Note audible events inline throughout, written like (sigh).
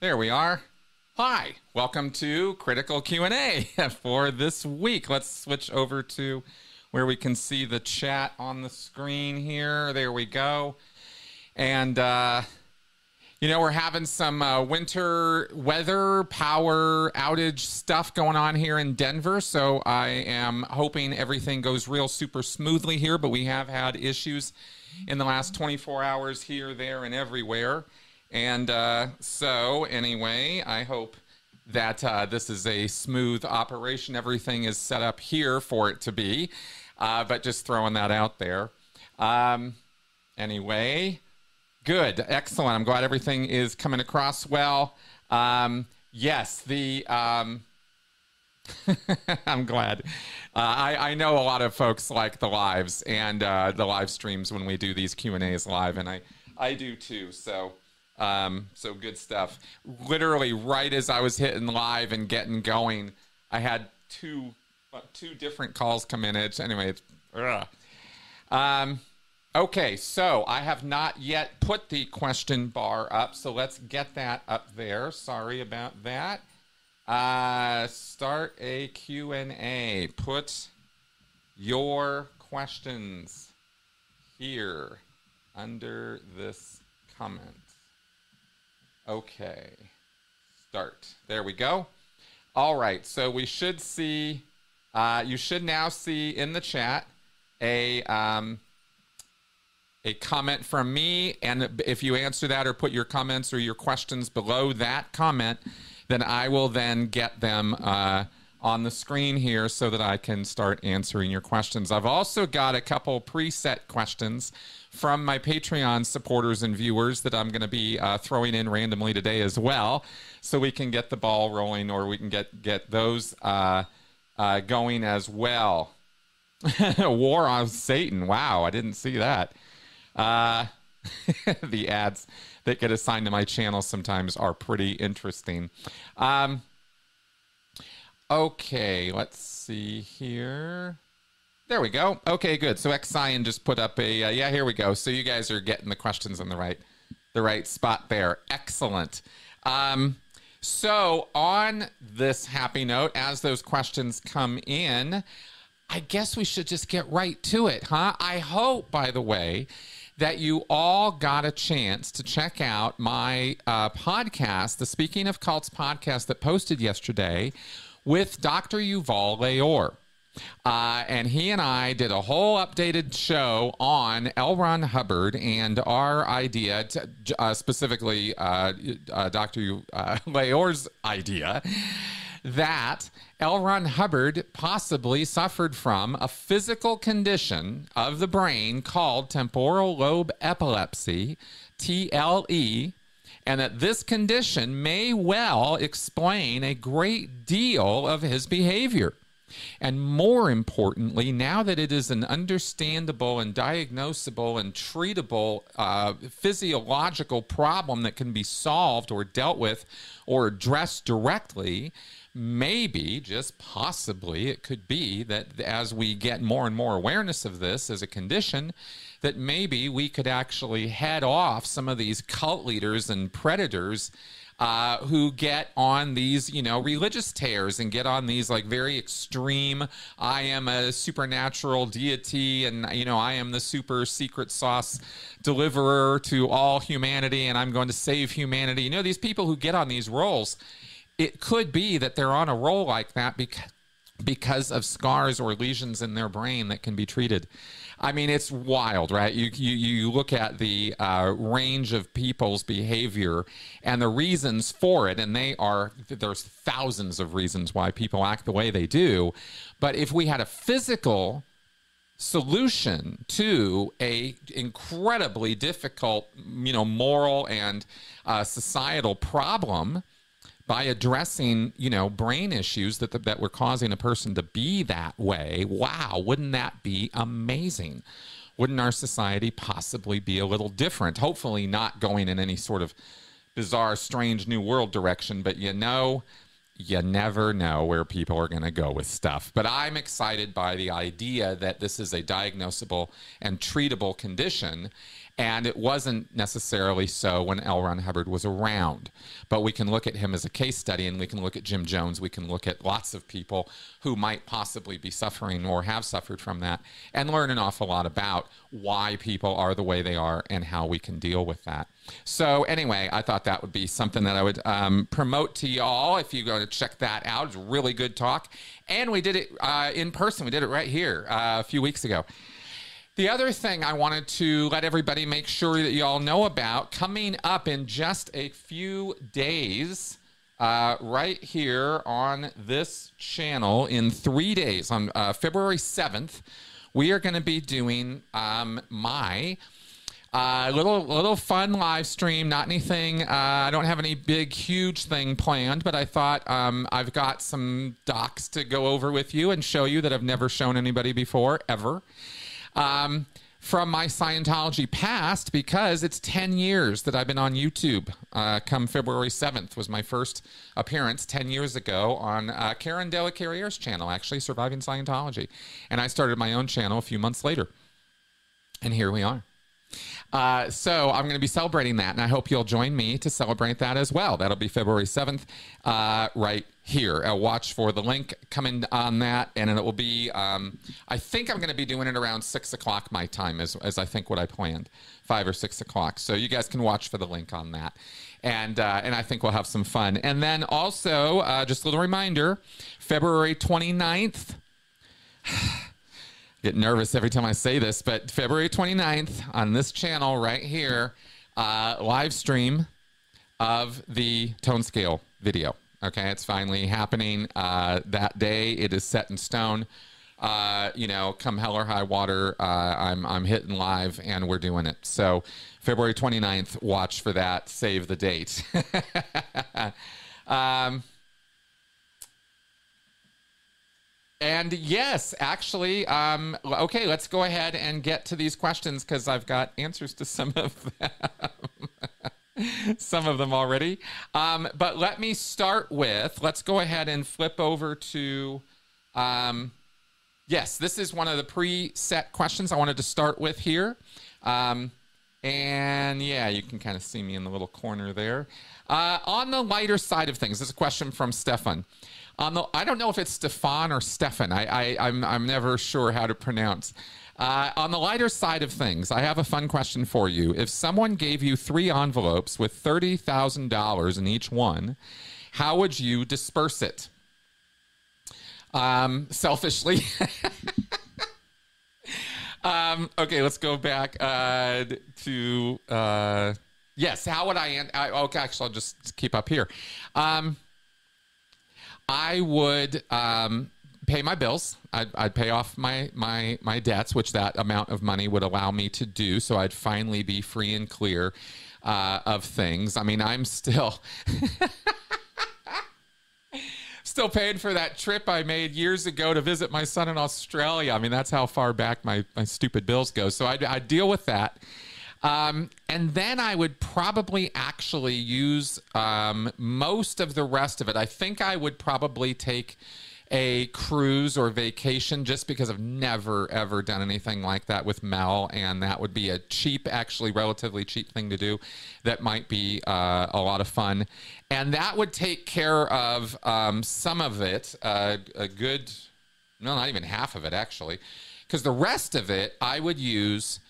There we are. Hi, welcome to Critical Q&A (laughs) for this week. Let's switch over to where we can see the chat on the screen here. There we go. And uh, you know, we're having some uh, winter weather power outage stuff going on here in Denver. So I am hoping everything goes real super smoothly here, but we have had issues in the last 24 hours here, there, and everywhere. And uh, so, anyway, I hope that uh, this is a smooth operation. Everything is set up here for it to be, uh, but just throwing that out there. Um, anyway, good, excellent. I'm glad everything is coming across well. Um, yes, the. Um, (laughs) I'm glad. Uh, I, I know a lot of folks like the lives and uh, the live streams when we do these Q and A's live, and I I do too. So um, so good stuff. Literally, right as I was hitting live and getting going, I had two uh, two different calls come in. It's anyway. It's ugh. um, okay. So I have not yet put the question bar up. So let's get that up there. Sorry about that. Uh, start a Q and A. Put your questions here under this comment. Okay. Start. There we go. All right. So we should see, uh, you should now see in the chat a, um, a comment from me. And if you answer that or put your comments or your questions below that comment, then I will then get them uh, on the screen here so that I can start answering your questions. I've also got a couple preset questions from my Patreon supporters and viewers that I'm going to be uh, throwing in randomly today as well, so we can get the ball rolling or we can get get those uh, uh, going as well. (laughs) War on Satan. Wow, I didn't see that. Uh, (laughs) the ads that get assigned to my channel sometimes are pretty interesting. Um, okay, let's see here. There we go. Okay, good. So Xion just put up a uh, yeah. Here we go. So you guys are getting the questions in the right, the right spot there. Excellent. Um, so on this happy note, as those questions come in, I guess we should just get right to it, huh? I hope, by the way, that you all got a chance to check out my uh, podcast, the Speaking of Cults podcast that posted yesterday with Dr. Yuval Laor. Uh, and he and I did a whole updated show on L. Ron Hubbard and our idea, to, uh, specifically uh, uh Dr. Uh, (laughs) Laor's idea, that L. Ron Hubbard possibly suffered from a physical condition of the brain called temporal lobe epilepsy, TLE, and that this condition may well explain a great deal of his behavior. And more importantly, now that it is an understandable and diagnosable and treatable uh, physiological problem that can be solved or dealt with or addressed directly, maybe, just possibly, it could be that as we get more and more awareness of this as a condition, that maybe we could actually head off some of these cult leaders and predators uh, who get on these, you know, religious tears and get on these like very extreme. I am a supernatural deity, and you know, I am the super secret sauce deliverer to all humanity, and I'm going to save humanity. You know, these people who get on these roles, it could be that they're on a roll like that because because of scars or lesions in their brain that can be treated. I mean, it's wild, right? You you, you look at the uh, range of people's behavior and the reasons for it, and they are there's thousands of reasons why people act the way they do. But if we had a physical solution to a incredibly difficult, you know, moral and uh, societal problem by addressing, you know, brain issues that that were causing a person to be that way. Wow, wouldn't that be amazing? Wouldn't our society possibly be a little different? Hopefully, not going in any sort of bizarre, strange new world direction, but you know, you never know where people are going to go with stuff. But I'm excited by the idea that this is a diagnosable and treatable condition and it wasn't necessarily so when L. Ron Hubbard was around. But we can look at him as a case study, and we can look at Jim Jones. We can look at lots of people who might possibly be suffering or have suffered from that and learn an awful lot about why people are the way they are and how we can deal with that. So, anyway, I thought that would be something that I would um, promote to y'all if you go to check that out. It's a really good talk. And we did it uh, in person, we did it right here uh, a few weeks ago. The other thing I wanted to let everybody make sure that you all know about coming up in just a few days, uh, right here on this channel in three days, on uh, February 7th, we are going to be doing um, my. Uh, little little fun live stream, not anything. Uh, I don't have any big huge thing planned, but I thought um, I've got some docs to go over with you and show you that I've never shown anybody before ever um, from my Scientology past because it's 10 years that I've been on YouTube. Uh, come February 7th was my first appearance 10 years ago on uh, Karen de la Carriere's channel, actually, Surviving Scientology. And I started my own channel a few months later. And here we are. Uh, so I'm going to be celebrating that, and I hope you'll join me to celebrate that as well. That'll be February 7th, uh, right here. I'll watch for the link coming on that, and it will be. Um, I think I'm going to be doing it around six o'clock my time, as as I think what I planned, five or six o'clock. So you guys can watch for the link on that, and uh, and I think we'll have some fun. And then also, uh, just a little reminder, February 29th. (sighs) get nervous every time I say this, but February 29th on this channel right here, uh, live stream of the tone scale video. Okay, it's finally happening uh, that day. It is set in stone. Uh, you know, come hell or high water, uh, I'm I'm hitting live and we're doing it. So February 29th, watch for that. Save the date. (laughs) um, And yes, actually, um, okay, let's go ahead and get to these questions because I've got answers to some of (laughs) them. (laughs) some of them already. Um, but let me start with, let's go ahead and flip over to, um, yes, this is one of the preset questions I wanted to start with here. Um, and yeah, you can kind of see me in the little corner there. Uh, on the lighter side of things, this is a question from Stefan. On the, I don't know if it's Stefan or Stefan. I, I, I'm, I'm never sure how to pronounce. Uh, on the lighter side of things, I have a fun question for you. If someone gave you three envelopes with $30,000 in each one, how would you disperse it? Um, selfishly. (laughs) um, okay, let's go back uh, to. Uh, yes, how would I, I? Okay, actually, I'll just keep up here. Um, I would um, pay my bills. I'd, I'd, pay off my, my, my debts, which that amount of money would allow me to do. So I'd finally be free and clear uh, of things. I mean, I'm still. (laughs) still paying for that trip I made years ago to visit my son in Australia. I mean, that's how far back my, my stupid bills go. So I, I deal with that. Um, and then I would probably actually use um, most of the rest of it. I think I would probably take a cruise or vacation just because I've never ever done anything like that with Mel, and that would be a cheap, actually relatively cheap thing to do. That might be uh, a lot of fun, and that would take care of um, some of it, uh, a good, no, not even half of it actually, because the rest of it I would use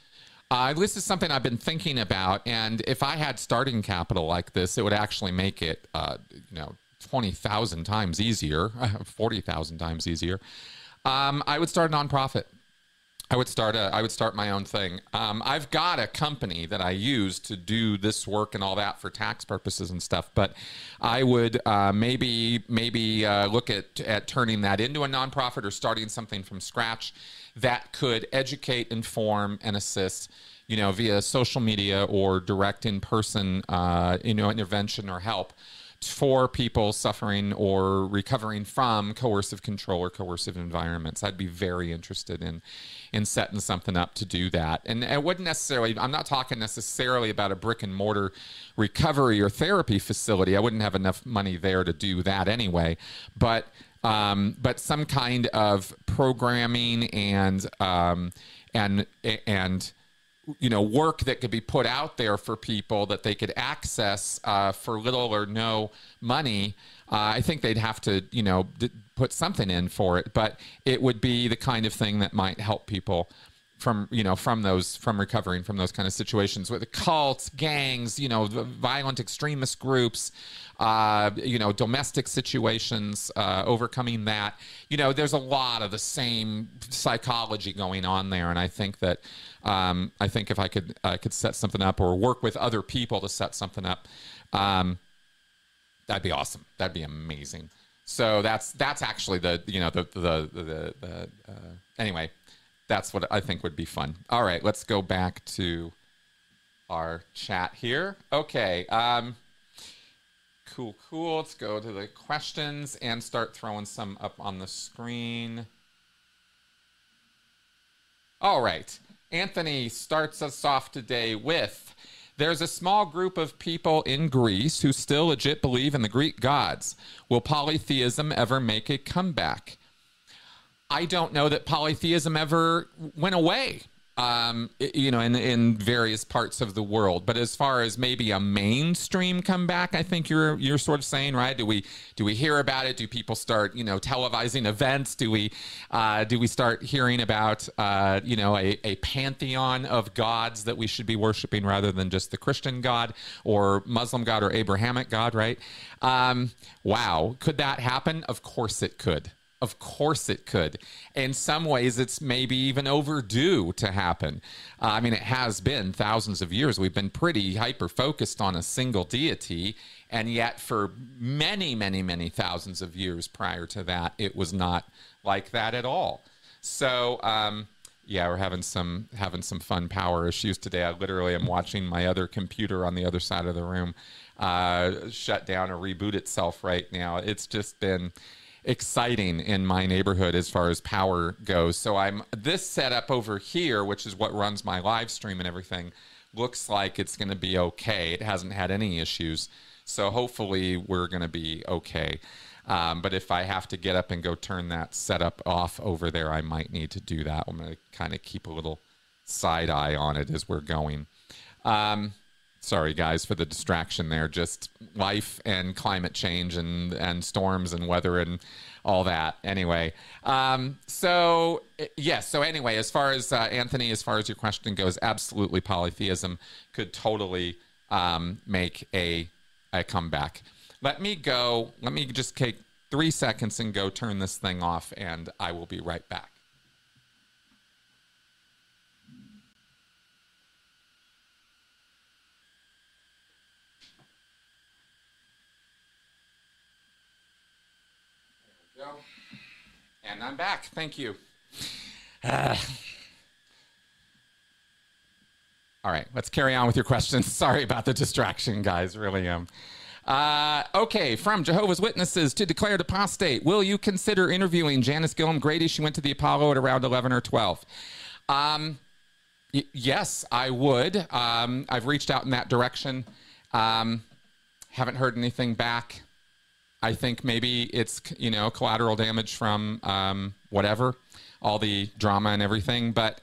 uh, this is something I've been thinking about, and if I had starting capital like this, it would actually make it, uh, you know, twenty thousand times easier, (laughs) forty thousand times easier. Um, I would start a nonprofit. I would start a. I would start my own thing. Um, I've got a company that I use to do this work and all that for tax purposes and stuff. But I would uh, maybe maybe uh, look at at turning that into a nonprofit or starting something from scratch that could educate, inform, and assist, you know, via social media or direct in-person, uh, you know, intervention or help for people suffering or recovering from coercive control or coercive environments. I'd be very interested in in setting something up to do that. And it wouldn't necessarily I'm not talking necessarily about a brick and mortar recovery or therapy facility. I wouldn't have enough money there to do that anyway. But um, but some kind of programming and um, and and you know work that could be put out there for people that they could access uh, for little or no money. Uh, I think they'd have to you know d- put something in for it, but it would be the kind of thing that might help people from you know from those from recovering from those kind of situations with the cults gangs you know violent extremist groups uh, you know domestic situations uh, overcoming that. You know there's a lot of the same psychology going on there. And i think that um, i think if i could i could set something up or work with other people to set something up um, that'd be awesome. That'd be amazing. So that's that's actually the you know the the the, the, the uh, anyway that's what I think would be fun. All right, let's go back to our chat here. Okay. Um, cool, cool. Let's go to the questions and start throwing some up on the screen. All right. Anthony starts us off today with There's a small group of people in Greece who still legit believe in the Greek gods. Will polytheism ever make a comeback? I don't know that polytheism ever went away. Um, you know, in in various parts of the world. But as far as maybe a mainstream comeback, I think you're you're sort of saying, right? Do we do we hear about it? Do people start you know televising events? Do we uh, do we start hearing about uh, you know a, a pantheon of gods that we should be worshiping rather than just the Christian God or Muslim God or Abrahamic God? Right? Um, wow, could that happen? Of course it could. Of course it could. In some ways, it's maybe even overdue to happen. Uh, I mean, it has been thousands of years. We've been pretty hyper focused on a single deity. And yet, for many, many, many thousands of years prior to that, it was not like that at all. So, um, yeah, we're having some having some fun power issues today. I literally am watching my other computer on the other side of the room uh, shut down or reboot itself right now. It's just been exciting in my neighborhood as far as power goes. So I'm this setup over here, which is what runs my live stream and everything, looks like it's going to be okay. It hasn't had any issues. So hopefully we're going to be okay. Um, but if I have to get up and go turn that setup off over there, I might need to do that. I'm going to kind of keep a little side eye on it as we're going. Um, sorry guys for the distraction there. Just life and climate change and and storms and weather and all that. Anyway um, so yes so anyway as far as uh, anthony as far as your question goes absolutely polytheism could totally um, make a a comeback. Let me go let me just take three seconds and go turn this thing off and i will be right back And I'm back. Thank you. Uh, (sighs) all right, let's carry on with your questions. (laughs) Sorry about the distraction, guys. Really am. Uh, okay, from Jehovah's Witnesses to declared apostate, will you consider interviewing Janis Gillham Grady? She went to the Apollo at around 11 or 12. Um, y- yes, I would. Um, I've reached out in that direction. Um, haven't heard anything back. I think maybe it's you know collateral damage from um, whatever, all the drama and everything. But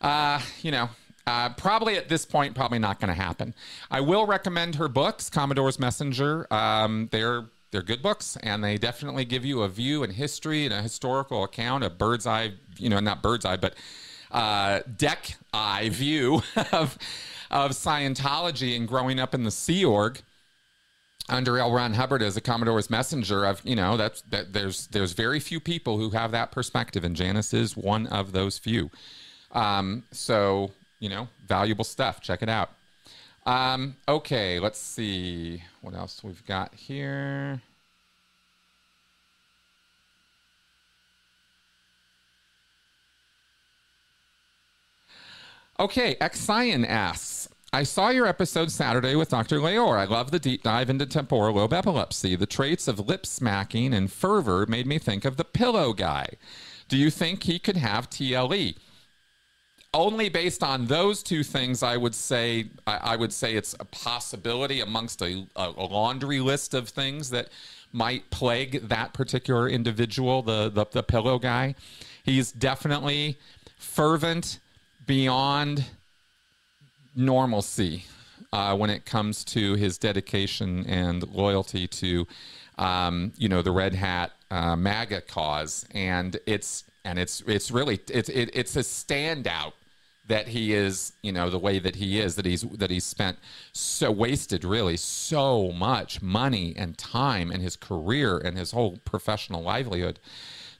uh, you know, uh, probably at this point, probably not going to happen. I will recommend her books, Commodore's Messenger. Um, they're they're good books, and they definitely give you a view and history and a historical account, a bird's eye, you know, not bird's eye, but uh, deck eye view (laughs) of of Scientology and growing up in the Sea Org under L. Ron Hubbard as a Commodore's messenger, I've you know that's that there's there's very few people who have that perspective, and Janis is one of those few. Um, so you know, valuable stuff. Check it out. Um, okay, let's see what else we've got here. Okay, Xion asks, I saw your episode Saturday with Dr. Laor. I love the deep dive into temporal lobe epilepsy. The traits of lip smacking and fervor made me think of the pillow guy. Do you think he could have TLE? Only based on those two things, I would say I, I would say it's a possibility amongst a, a, laundry list of things that might plague that particular individual, the, the, the pillow guy. He's definitely fervent beyond normalcy uh, when it comes to his dedication and loyalty to, um, you know, the Red Hat uh, MAGA cause, and it's and it's it's really it's it, it's a standout that he is, you know, the way that he is, that he's that he's spent so wasted really so much money and time and his career and his whole professional livelihood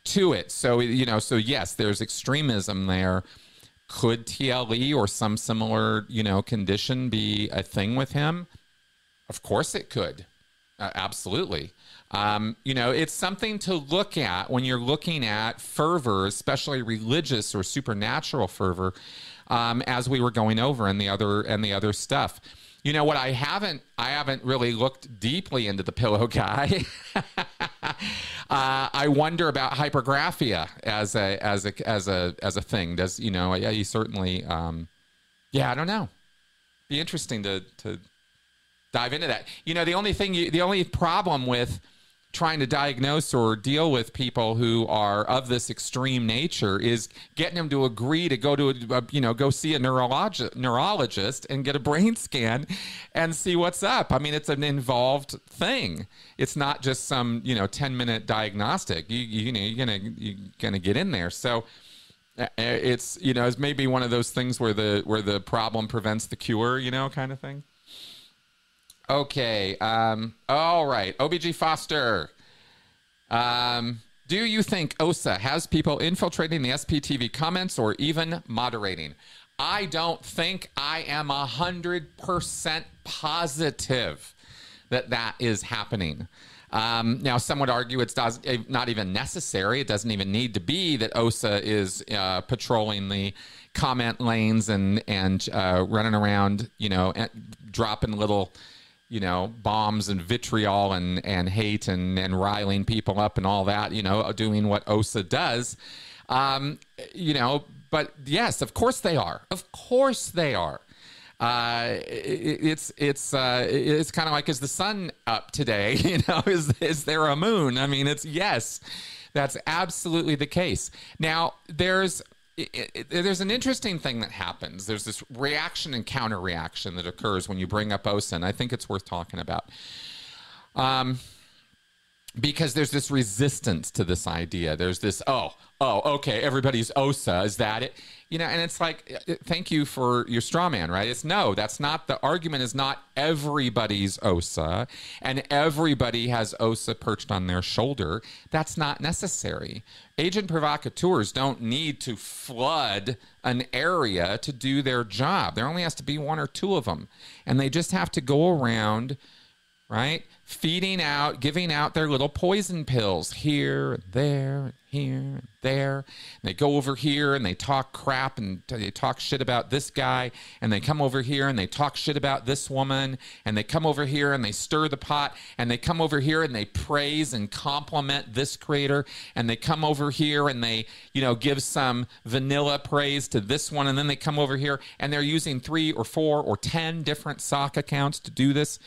to it. So you know, so yes, there's extremism there could TLE or some similar, you know, condition be a thing with him? Of course it could. Uh, absolutely. Um, you know, it's something to look at when you're looking at fervor, especially religious or supernatural fervor, um, as we were going over and the other and the other stuff. You know what? I haven't I haven't really looked deeply into the pillow guy. (laughs) uh, I wonder about hypergraphia as a as a as a as a thing. Does you know? Yeah, you certainly. Um, yeah, I don't know. Be interesting to to dive into that. You know, the only thing you, the only problem with trying to diagnose or deal with people who are of this extreme nature is getting them to agree to go to a, a you know go see a neurologist neurologist and get a brain scan and see what's up. I mean it's an involved thing. It's not just some you know 10 minute diagnostic. You you know you're gonna you're gonna get in there. So uh, it's you know it's maybe one of those things where the where the problem prevents the cure you know kind of thing Okay. Um, all right. OBG Foster. Um, do you think OSA has people infiltrating the SPTV comments or even moderating? I don't think I am 100% positive that that is happening. Um, now, some would argue it's eh, not even necessary. It doesn't even need to be that OSA is uh, patrolling the comment lanes and and uh, running around, you know, dropping little you know, bombs and vitriol and, and hate and, and riling people up and all that, you know, doing what OSA does. Um, you know, but yes, of course they are. Of course they are. Uh, it, it's it's uh, it's kind of like is the sun up today? (laughs) You know, is is there a moon? I mean, it's yes, that's absolutely the case. Now, there's it, it, there's an interesting thing that happens. There's this reaction and counter reaction that occurs when you bring up OSA, and I think it's worth talking about. Um, because there's this resistance to this idea. There's this, oh, oh, okay, everybody's OSA. Is that it? You know, and it's like, uh, thank you for your straw man, right? It's no, that's not the argument, is not everybody's OSA and everybody has OSA perched on their shoulder. That's not necessary. Agent provocateurs don't need to flood an area to do their job. There only has to be one or two of them. And they just have to go around, right? Feeding out, giving out their little poison pills here there here there. And they go over here and they talk crap and they talk shit about this guy. And they come over here and they talk shit about this woman. And they come over here and they stir the pot. And they come over here and they praise and compliment this creator. And they come over here and they, you know, give some vanilla praise to this one. And then they come over here and they're using three or four or 10 different sock accounts to do this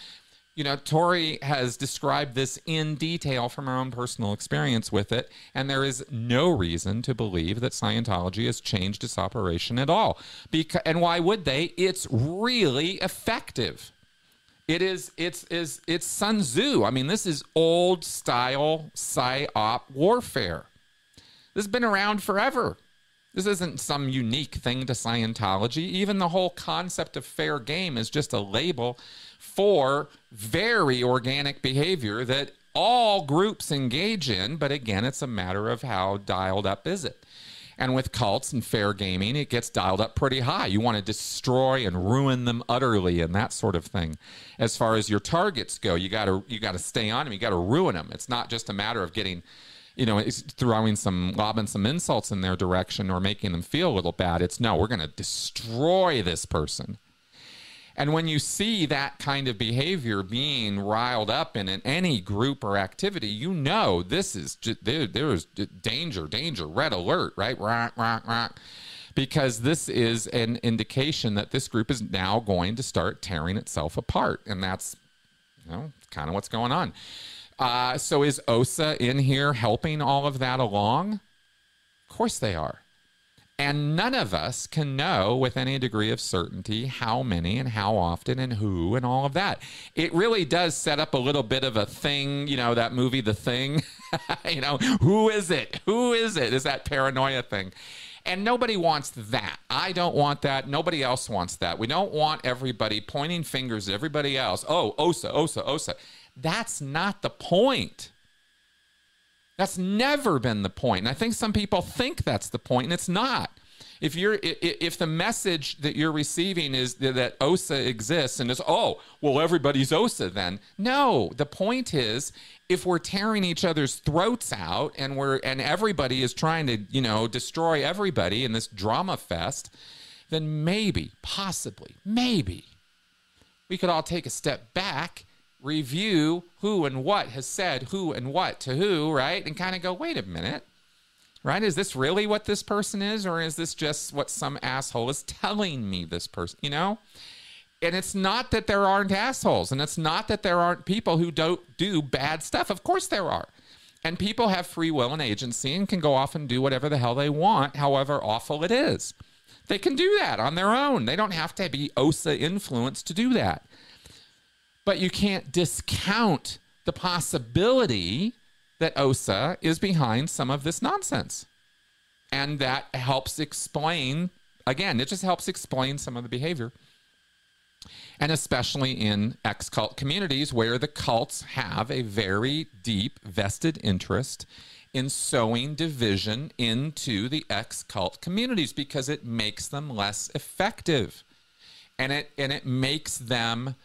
you know, Tori has described this in detail from her own personal experience with it, and there is no reason to believe that Scientology has changed its operation at all. Because, and why would they? It's really effective. It is. It's is. It's Sun Tzu. I mean, this is old style psyop warfare. This has been around forever. This isn't some unique thing to Scientology. Even the whole concept of fair game is just a label for very organic behavior that all groups engage in. But again, it's a matter of how dialed up is it. And with cults and fair gaming, it gets dialed up pretty high. You want to destroy and ruin them utterly and that sort of thing. As far as your targets go, you got to you got to stay on them. You got to ruin them. It's not just a matter of getting, you know, throwing some lobbing some insults in their direction or making them feel a little bad. It's no, we're going to destroy this person. And when you see that kind of behavior being riled up in, any group or activity, you know this is just, there, there is danger, danger, red alert, right? Rock, rock, rock. Because this is an indication that this group is now going to start tearing itself apart. And that's, you know, kind of what's going on. Uh, so is OSA in here helping all of that along? Of course they are. And none of us can know with any degree of certainty how many and how often and who and all of that. It really does set up a little bit of a thing, you know, that movie, The Thing. (laughs) you know, who is it? Who is it? Is that paranoia thing? And nobody wants that. I don't want that. Nobody else wants that. We don't want everybody pointing fingers at everybody else. Oh, OSA, OSA, OSA. That's not the point. That's never been the point. And I think some people think that's the point, and it's not. If you're if the message that you're receiving is that OSA exists and it's oh well everybody's OSA then no the point is if we're tearing each other's throats out and we're and everybody is trying to you know destroy everybody in this drama fest then maybe possibly maybe we could all take a step back review who and what has said who and what to who, right? And kind of go, wait a minute, right? Is this really what this person is, or is this just what some asshole is telling me this person, you know? And it's not that there aren't assholes, and it's not that there aren't people who don't do bad stuff. Of course there are. And people have free will and agency and can go off and do whatever the hell they want, however awful it is. They can do that on their own. They don't have to be OSA influenced to do that but you can't discount the possibility that OSA is behind some of this nonsense. And that helps explain, again, it just helps explain some of the behavior. And especially in ex cult communities where the cults have a very deep vested interest in sowing division into the ex cult communities because it makes them less effective. And it, and it makes them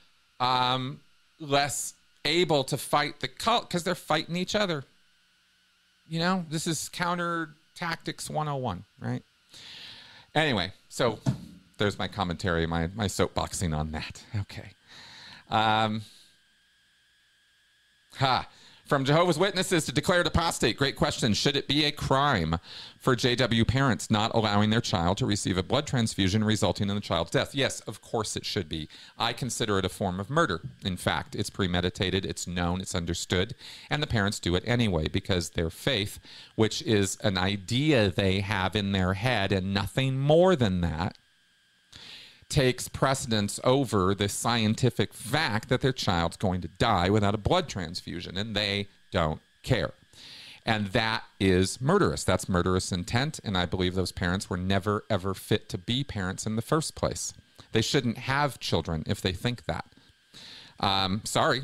um, less able to fight the cult because they're fighting each other. You know, this is counter tactics 101, right? Anyway, so there's my commentary, my, my soapboxing on that. (laughs) Okay. Um, ha. From Jehovah's Witnesses to declared apostate. Great question. Should it be a crime for JW parents not allowing their child to receive a blood transfusion resulting in the child's death? Yes, of course it should be. I consider it a form of murder. In fact, it's premeditated, it's known, it's understood, and the parents do it anyway because their faith, which is an idea they have in their head and nothing more than that, takes precedence over the scientific fact that their child's going to die without a blood transfusion, and they don't care. And that is murderous. That's murderous intent. And I believe those parents were never, ever fit to be parents in the first place. They shouldn't have children if they think that. Um, sorry,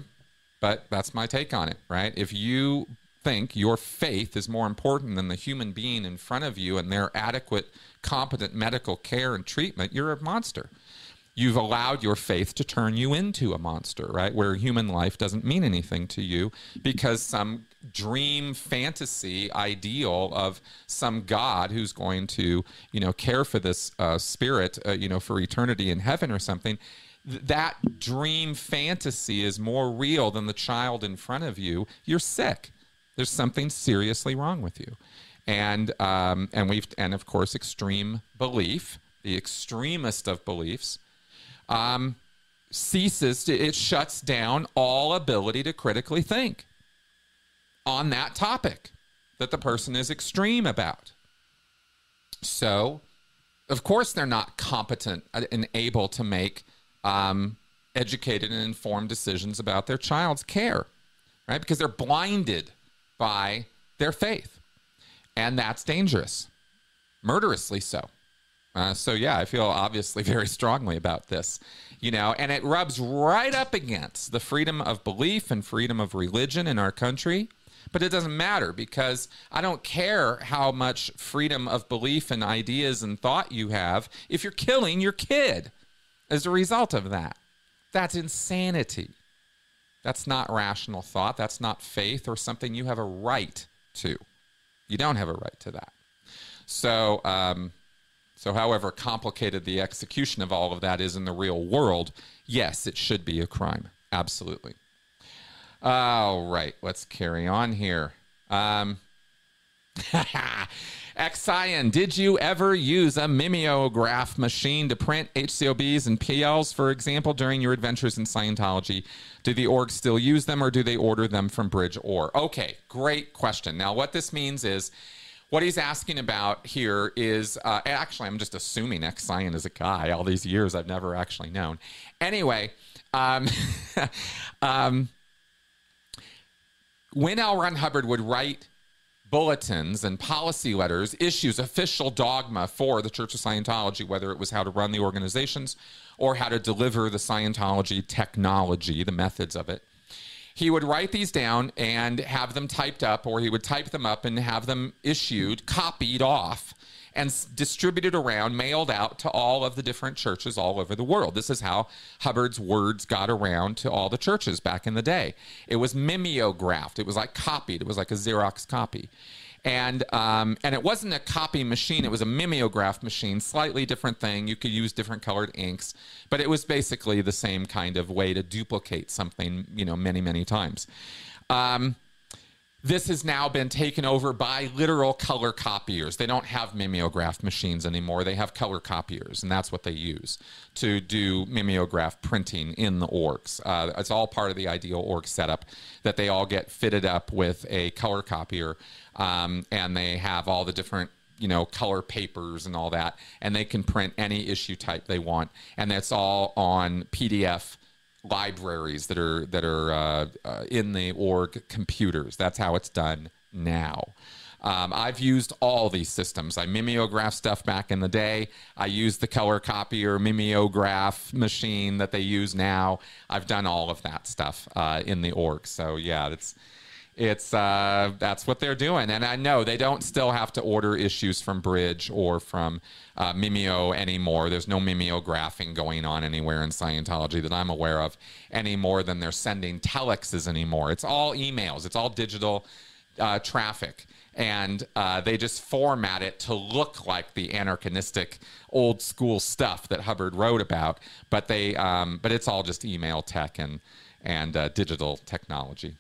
but that's my take on it, right? If you think your faith is more important than the human being in front of you and their adequate, competent medical care and treatment, you're a monster. You've allowed your faith to turn you into a monster, right? Where human life doesn't mean anything to you because some dream fantasy ideal of some God who's going to, you know, care for this uh, spirit, uh, you know, for eternity in heaven or something that dream fantasy is more real than the child in front of you, you're sick there's something seriously wrong with you. And um, and we've and of course extreme belief, the extremist of beliefs, um, ceases to, it shuts down all ability to critically think on that topic that the person is extreme about. So, of course, they're not competent and able to make um, educated and informed decisions about their child's care, right? Because they're blinded by their faith. And that's dangerous, murderously so. Uh, so, yeah, I feel obviously (laughs) very strongly about this, you know, and it rubs right up against the freedom of belief and freedom of religion in our country. But it doesn't matter because I don't care how much freedom of belief and ideas and thought you have if you're killing your kid as a result of that. That's insanity. That's not rational thought. That's not faith or something you have a right to. You don't have a right to that. So, um, So, however complicated the execution of all of that is in the real world, yes, it should be a crime. Absolutely. All right, let's carry on here. Um, (laughs) Xion, did you ever use a mimeograph machine to print HCOBs and PLs, for example, during your adventures in Scientology? Do the orgs still use them or do they order them from Bridge or? Okay, great question. Now, what this means is what he's asking about here is uh, actually, I'm just assuming Xion is a guy. All these years, I've never actually known. Anyway, um, (laughs) um, when L. Ron Hubbard would write bulletins and policy letters, issues official dogma for the Church of Scientology, whether it was how to run the organizations or how to deliver the Scientology technology, the methods of it. He would write these down and have them typed up, or he would type them up and have them issued, copied off and distributed around, mailed out to all of the different churches all over the world. This is how Hubbard's words got around to all the churches back in the day. It was mimeographed. It was like copied. It was like a Xerox copy. And um, and it wasn't a copy machine; it was a mimeograph machine, slightly different thing. You could use different colored inks, but it was basically the same kind of way to duplicate something, you know, many many times. Um, this has now been taken over by literal color copiers. They don't have mimeograph machines anymore. They have color copiers, and that's what they use to do mimeograph printing in the orgs. Uh, it's all part of the ideal org setup that they all get fitted up with a color copier, um, and they have all the different you know color papers and all that, and they can print any issue type they want, and that's all on PDF libraries that are that are uh, uh, in the org computers. That's how it's done now. Um, I've used all these systems. I mimeograph stuff back in the day. I used the color copier mimeograph machine that they use now. I've done all of that stuff uh, in the org. So yeah, it's it's uh, that's what they're doing. And I know they don't still have to order issues from Bridge or from uh, Mimeo anymore. There's no mimeographing going on anywhere in Scientology that I'm aware of any more than they're sending telexes anymore. It's all emails. It's all digital uh, traffic. And uh, they just format it to look like the anarchistic old school stuff that Hubbard wrote about, but they, um, but it's all just email tech and and uh, digital technology.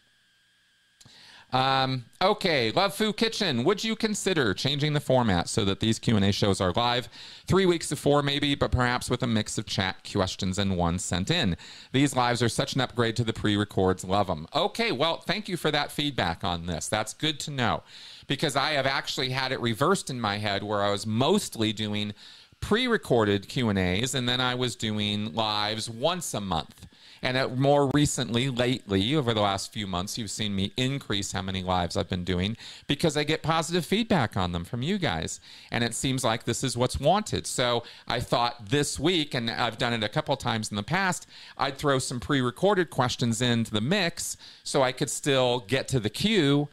Um, okay, Love Fu Kitchen. Would you consider changing the format so that these Q and A shows are live three weeks to four, maybe, but perhaps with a mix of chat questions and one sent in? These lives are such an upgrade to the pre-records. Love them. Okay, well, thank you for that feedback on this. That's good to know because I have actually had it reversed in my head where I was mostly doing pre-recorded Q and A's and then I was doing lives once a month. And more recently, lately, over the last few months, you've seen me increase how many lives I've been doing because I get positive feedback on them from you guys. And it seems like this is what's wanted. So I thought this week, and I've done it a couple times in the past, I'd throw some pre recorded questions into the mix so I could still get to the queue,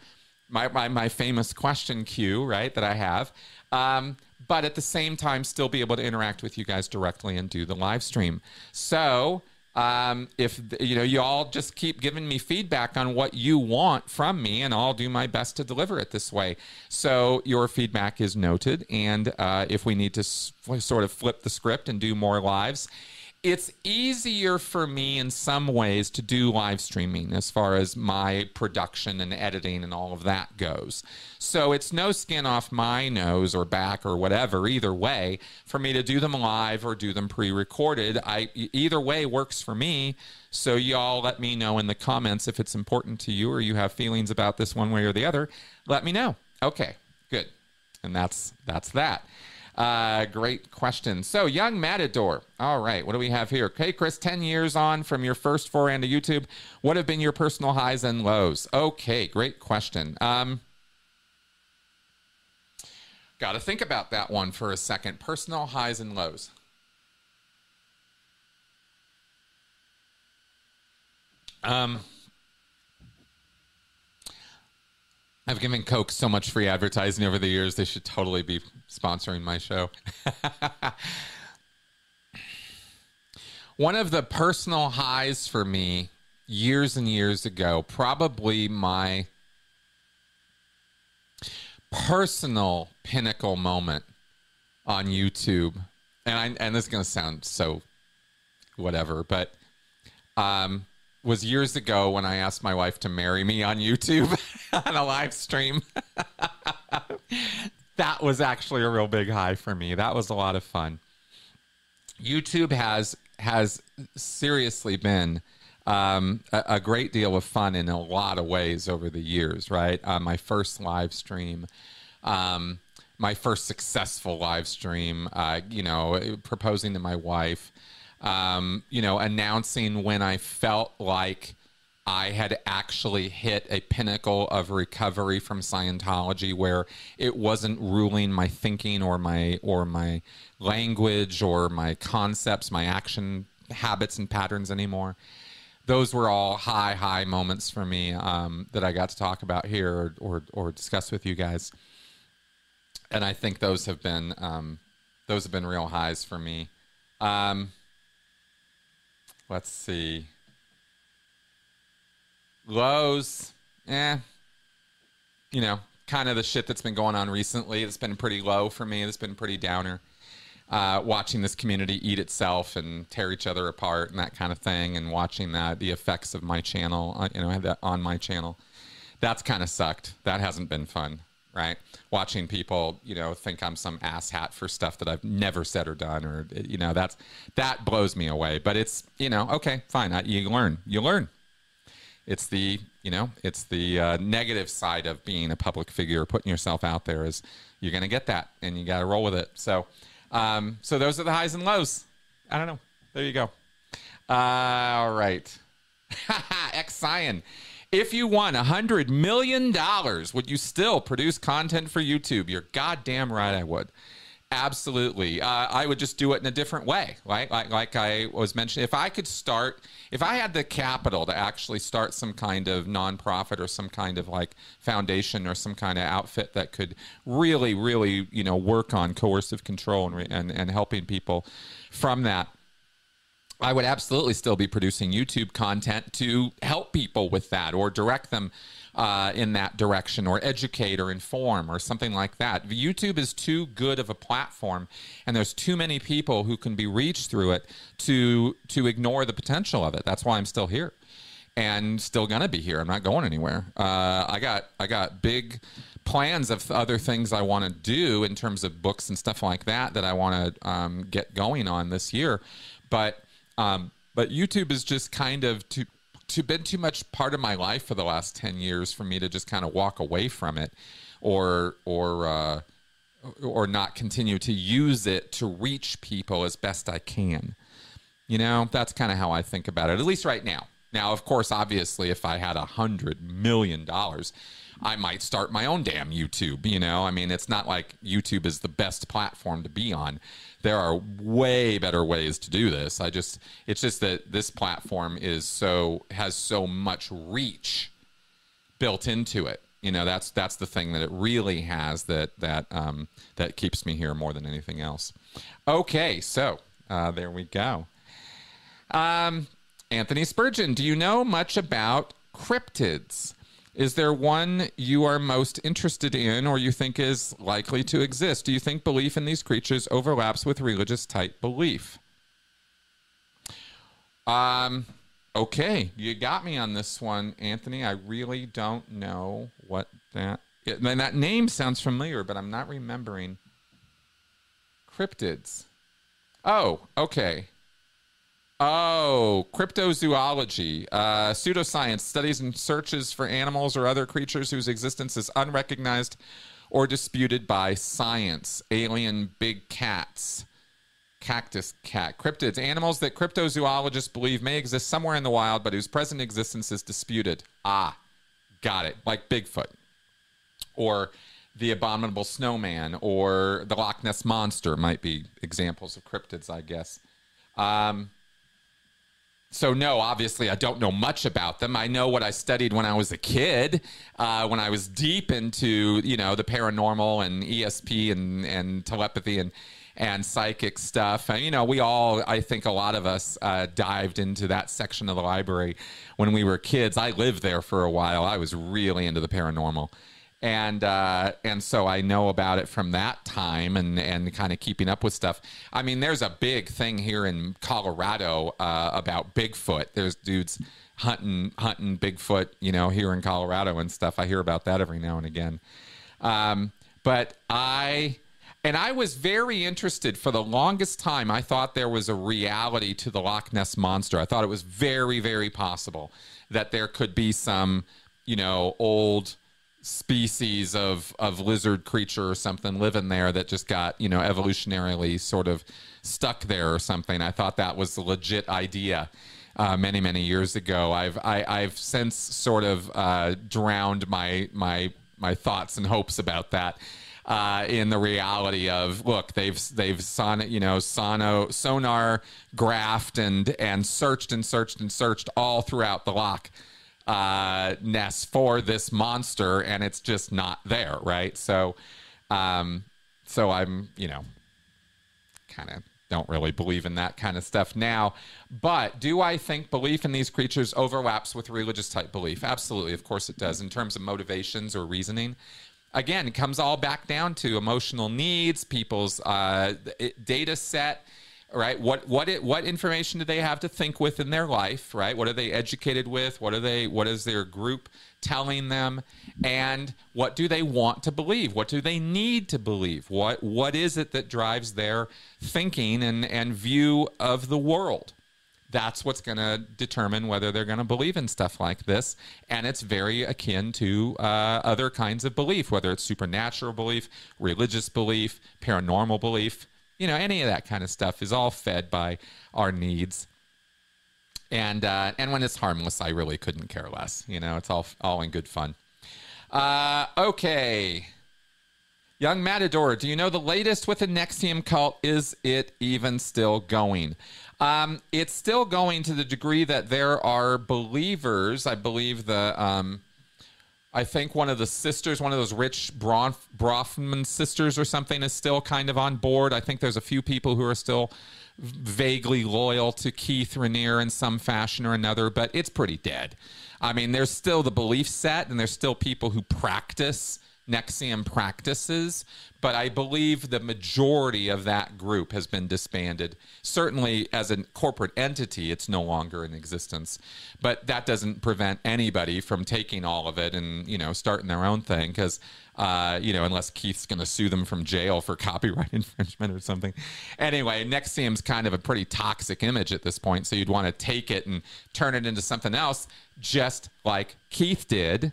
my, my, my famous question queue, right, that I have. Um, but at the same time, still be able to interact with you guys directly and do the live stream. So, um, if you know, you all just keep giving me feedback on what you want from me, and I'll do my best to deliver it this way. So your feedback is noted, and uh, if we need to s- sort of flip the script and do more lives, it's easier for me in some ways to do live streaming as far as my production and editing and all of that goes. So it's no skin off my nose or back or whatever either way for me to do them live or do them pre-recorded. I either way works for me. So y'all let me know in the comments if it's important to you or you have feelings about this one way or the other. Let me know. Okay, good. And that's that's that. Uh, great question. So, Young Matador. All right, what do we have here? Okay, Chris, 10 years on from your first foray into YouTube. What have been your personal highs and lows? Okay, great question. Um, Got to think about that one for a second. Personal highs and lows. Um, I've given Coke so much free advertising over the years. They should totally be sponsoring my show. One of the personal highs for me years and years ago, probably my personal pinnacle moment on YouTube, and I and this is gonna sound so whatever, but um, was years ago when I asked my wife to marry me on YouTube (laughs) on a live stream. (laughs) that was actually a real big high for me. That was a lot of fun. YouTube has has seriously been um, a, a, great deal of fun in a lot of ways over the years. Right, uh, my first live stream. Um, my first successful live stream, uh, you know, proposing to my wife, um, you know, announcing when I felt like I had actually hit a pinnacle of recovery from Scientology where it wasn't ruling my thinking or my or my language or my concepts, my action habits and patterns anymore. Those were all high, high moments for me um, that I got to talk about here or, or, or discuss with you guys. And I think those have been um, those have been real highs for me. Um, let's see. Lows, eh, you know, kind of the shit that's been going on recently. It's been pretty low for me. It's been pretty downer. Uh, watching this community eat itself and tear each other apart and that kind of thing, and watching that the effects of my channel, uh, you know, that on my channel, that's kind of sucked. That hasn't been fun, right? Watching people, you know, think I'm some asshat for stuff that I've never said or done, or you know, that's that blows me away. But it's, you know, okay, fine. I, you learn, you learn it's the you know it's the uh, negative side of being a public figure putting yourself out there is you're going to get that and you got to roll with it so um, so those are the highs and lows i don't know there you go uh, all right (laughs) x Cyan. If you won a hundred million dollars would you still produce content for youtube you're goddamn right i would Absolutely. Uh, I would just do it in a different way. Right? Like, like I was mentioning, if I could start, if I had the capital to actually start some kind of nonprofit or some kind of like foundation or some kind of outfit that could really, really, you know, work on coercive control and, and, and helping people from that, I would absolutely still be producing YouTube content to help people with that or direct them uh, in that direction or educate or inform or something like that. YouTube is too good of a platform and there's too many people who can be reached through it to to ignore the potential of it. That's why I'm still here and still gonna be here. I'm not going anywhere. Uh, I got I got big plans of other things I want to do in terms of books and stuff like that that I want to um, get going on this year, but um, but YouTube is just kind of too too been too much part of my life for the last 10 years for me to just kind of walk away from it or or uh, or not continue to use it to reach people as best I can. You know, that's kind of how I think about it, at least right now. Now, of course, obviously, if I had a hundred million dollars, I might start my own damn YouTube. You know, I mean, it's not like YouTube is the best platform to be on there are way better ways to do this. I just it's just that this platform is so has so much reach built into it. You know, that's that's the thing that it really has that that um, that keeps me here more than anything else. Okay, so uh, there we go. Um, Anthony Spurgeon, do you know much about cryptids? Is there one you are most interested in or you think is likely to exist? Do you think belief in these creatures overlaps with religious type belief? Um, okay, you got me on this one, Anthony. I really don't know what that. It, and that name sounds familiar, but I'm not remembering. Cryptids. Oh, okay. Oh, cryptozoology, uh, pseudoscience studies and searches for animals or other creatures whose existence is unrecognized or disputed by science. Alien big cats, cactus cat, cryptids, animals that cryptozoologists believe may exist somewhere in the wild, but whose present existence is disputed. Ah, got it. Like Bigfoot, or the abominable snowman, or the Loch Ness monster might be examples of cryptids, I guess. Um, so no, obviously I don't know much about them. I know what I studied when I was a kid, uh, when I was deep into you know the paranormal and ESP and and telepathy and and psychic stuff. And, you know, we all, I think a lot of us uh, dived into that section of the library when we were kids. I lived there for a while. I was really into the paranormal and uh, and so I know about it from that time and and kind of keeping up with stuff. I mean, there's a big thing here in Colorado uh, about Bigfoot. There's dudes hunting hunting Bigfoot, you know, here in Colorado and stuff. I hear about that every now and again. Um, but I and I was very interested for the longest time. I thought there was a reality to the Loch Ness monster. I thought it was very, very possible that there could be some, you know, old species of of lizard creature or something living there that just got you know evolutionarily sort of stuck there or something. I thought that was a legit idea. Uh, many many years ago, I've I, I've since sort of uh, drowned my my my thoughts and hopes about that uh, in the reality of look they've they've son you know sono sonar graphed and and searched and searched and searched all throughout the loch uh, Ness for this monster, and it's just not there, right? So, um, so I'm, you know, kind of don't really believe in that kind of stuff now. But do I think belief in these creatures overlaps with religious type belief? Absolutely, of course it does. In terms of motivations or reasoning, again, it comes all back down to emotional needs, people's uh, data set right? What what it, what information do they have to think with in their life right? What are they educated with? What are they what is their group telling them? And what do they want to believe? What do they need to believe? What what is it that drives their thinking and and view of the world? That's what's going to determine whether they're going to believe in stuff like this. And it's very akin to uh, other kinds of belief, whether it's supernatural belief, religious belief, paranormal belief you know, any of that kind of stuff is all fed by our needs. And uh, and when it's harmless, I really couldn't care less. You know, it's all all in good fun. Uh, okay. Young Matador, do you know the latest with the NXIVM cult? Is it even still going? Um, it's still going to the degree that there are believers. I believe the um, I think one of the sisters, one of those rich Bronf- Bronfman sisters or something, is still kind of on board. I think there's a few people who are still vaguely loyal to Keith Raniere in some fashion or another, but it's pretty dead. I mean, there's still the belief set, and there's still people who practice NXIVM practices, but I believe the majority of that group has been disbanded. Certainly, as a corporate entity, it's no longer in existence. But that doesn't prevent anybody from taking all of it and you know starting their own thing because. Uh, you know, unless Keith's going to sue them from jail for (laughs) copyright infringement or something. Anyway, NXIVM's kind of a pretty toxic image at this point, so you'd want to take it and turn it into something else, just like Keith did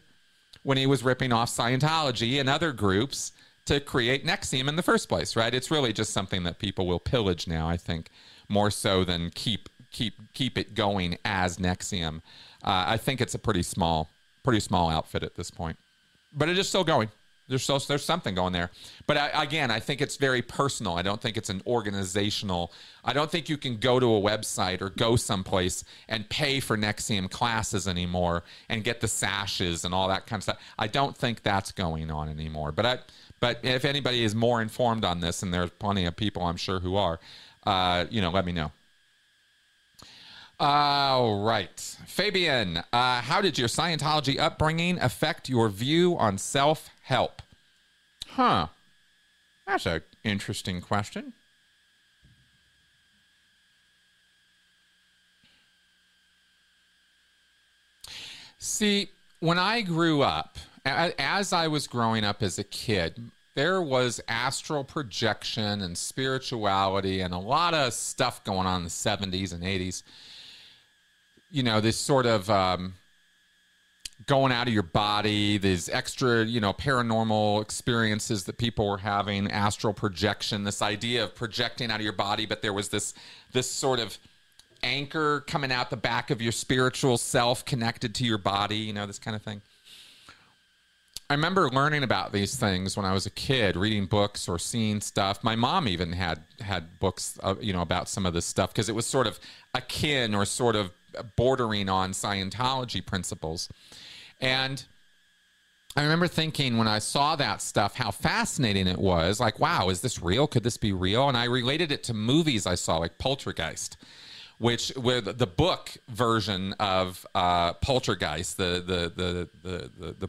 when he was ripping off Scientology and other groups to create NXIVM in the first place, right? It's really just something that people will pillage now, I think, more so than keep keep keep it going as NXIVM. Uh, I think it's a pretty small pretty small outfit at this point, but it is still going. There's still, there's something going there, but I, again, I think it's very personal. I don't think it's an organizational. I don't think you can go to a website or go someplace and pay for NXIVM classes anymore and get the sashes and all that kind of stuff. I don't think that's going on anymore. But I, but if anybody is more informed on this, and there's plenty of people I'm sure who are, uh, you know, let me know. All right. Fabian, uh, how did your Scientology upbringing affect your view on self help? Huh. That's an interesting question. See, when I grew up, as I was growing up as a kid, there was astral projection and spirituality and a lot of stuff going on in the 70s and 80s. You know, this sort of um, going out of your body, these extra, you know, paranormal experiences that people were having, astral projection, this idea of projecting out of your body, but there was this this sort of anchor coming out the back of your spiritual self connected to your body, you know, this kind of thing. I remember learning about these things when I was a kid, reading books or seeing stuff. My mom even had had books, uh, you know, about some of this stuff because it was sort of akin or sort of bordering on Scientology principles. And I remember thinking when I saw that stuff how fascinating it was. Like, wow, is this real? Could this be real? And I related it to movies I saw, like Poltergeist which the, the book version of uh, Poltergeist, the the the the the, the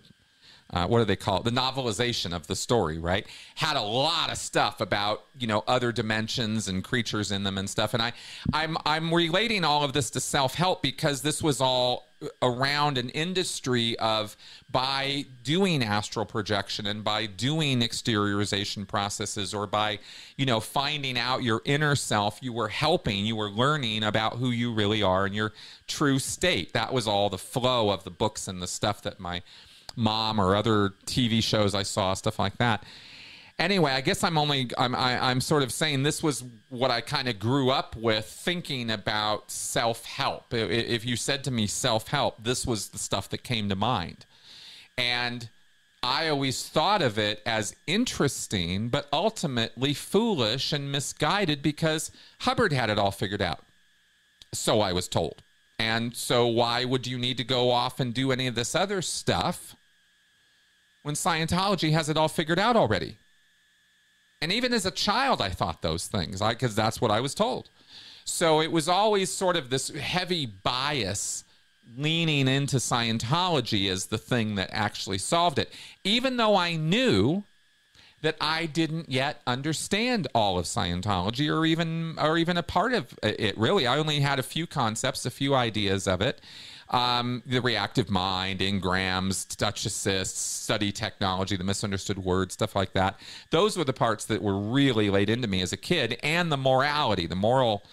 uh, what do they call it? The novelization of the story, right? Had a lot of stuff about you know other dimensions and creatures in them and stuff. And I, I'm I'm relating all of this to self help because this was all around an industry of by doing astral projection and by doing exteriorization processes or by you know finding out your inner self you were helping you were learning about who you really are and your true state that was all the flow of the books and the stuff that my mom or other TV shows I saw, stuff like that. Anyway, I guess I'm only I'm I, am i am sort of saying this was what I kind of grew up with thinking about self help. If you said to me self help, this was the stuff that came to mind, and I always thought of it as interesting, but ultimately foolish and misguided because Hubbard had it all figured out. So I was told. And so, why would you need to go off and do any of this other stuff when Scientology has it all figured out already. And even as a child, I thought those things because that's what I was told. So it was always sort of this heavy bias leaning into Scientology as the thing that actually solved it, even though I knew that I didn't yet understand all of Scientology or even or even a part of it really. I only had a few concepts, a few ideas of it um, the reactive mind, engrams, touch assists, study technology, the misunderstood words, stuff like that. Those were the parts that were really laid into me as a kid, and the morality, the moral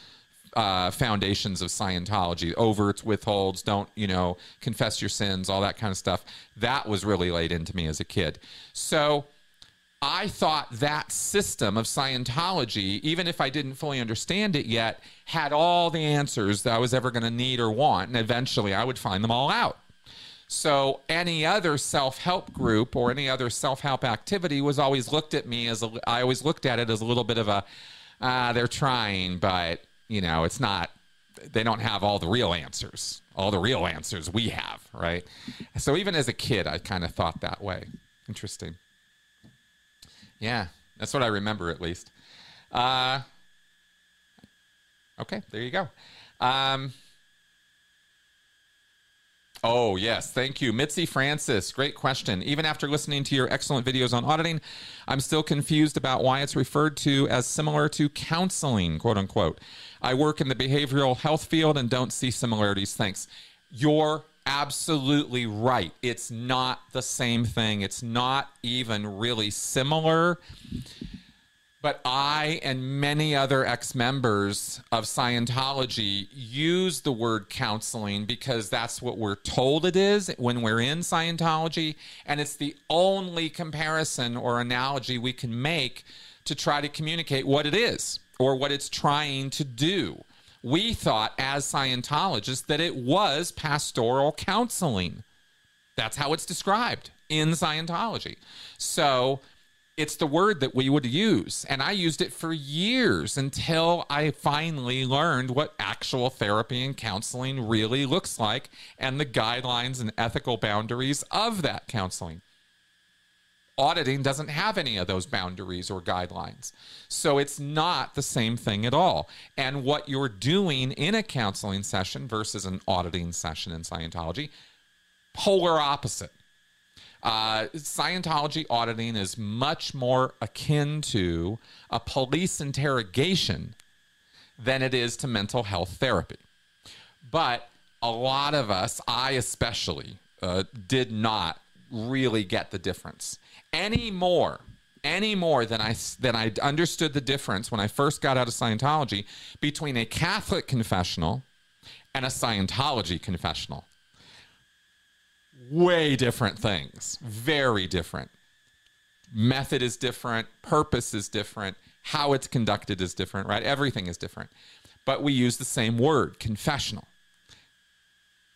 uh, foundations of Scientology, overts, withholds, don't, you know, confess your sins, all that kind of stuff. That was really laid into me as a kid. So, I thought that system of Scientology, even if I didn't fully understand it yet, had all the answers that I was ever going to need or want. And eventually I would find them all out. So any other self-help group or any other self-help activity was always looked at me as a, I always looked at it as a little bit of a, uh, they're trying, but you know, it's not, they don't have all the real answers, all the real answers we have, right? So even as a kid, I kind of thought that way. Interesting. Yeah, that's what I remember at least. Uh, okay, there you go. Um, oh, yes. Thank you. Mitzi Francis, great question. Even after listening to your excellent videos on auditing, I'm still confused about why it's referred to as similar to counseling, quote unquote. I work in the behavioral health field and don't see similarities. Thanks. You're absolutely right. It's not the same thing. It's not even really similar. But I and many other ex members of Scientology use the word counseling because that's what we're told it is when we're in Scientology. And it's the only comparison or analogy we can make to try to communicate what it is or what it's trying to do we thought as Scientologists that it was pastoral counseling. That's how it's described in Scientology. So it's the word that we would use. And I used it for years until I finally learned what actual therapy and counseling really looks like and the guidelines and ethical boundaries of that counseling auditing doesn't have any of those boundaries or guidelines. So it's not the same thing at all. And what you're doing in a counseling session versus an auditing session in Scientology, polar opposite. Uh, Scientology auditing is much more akin to a police interrogation than it is to mental health therapy. But a lot of us, I especially, uh, did not really get the difference any more any more than I than I understood the difference when I first got out of Scientology between a Catholic confessional and a Scientology confessional. Way different things, very different. Method is different, purpose is different, how it's conducted is different, right? Everything is different. But we use the same word, confessional.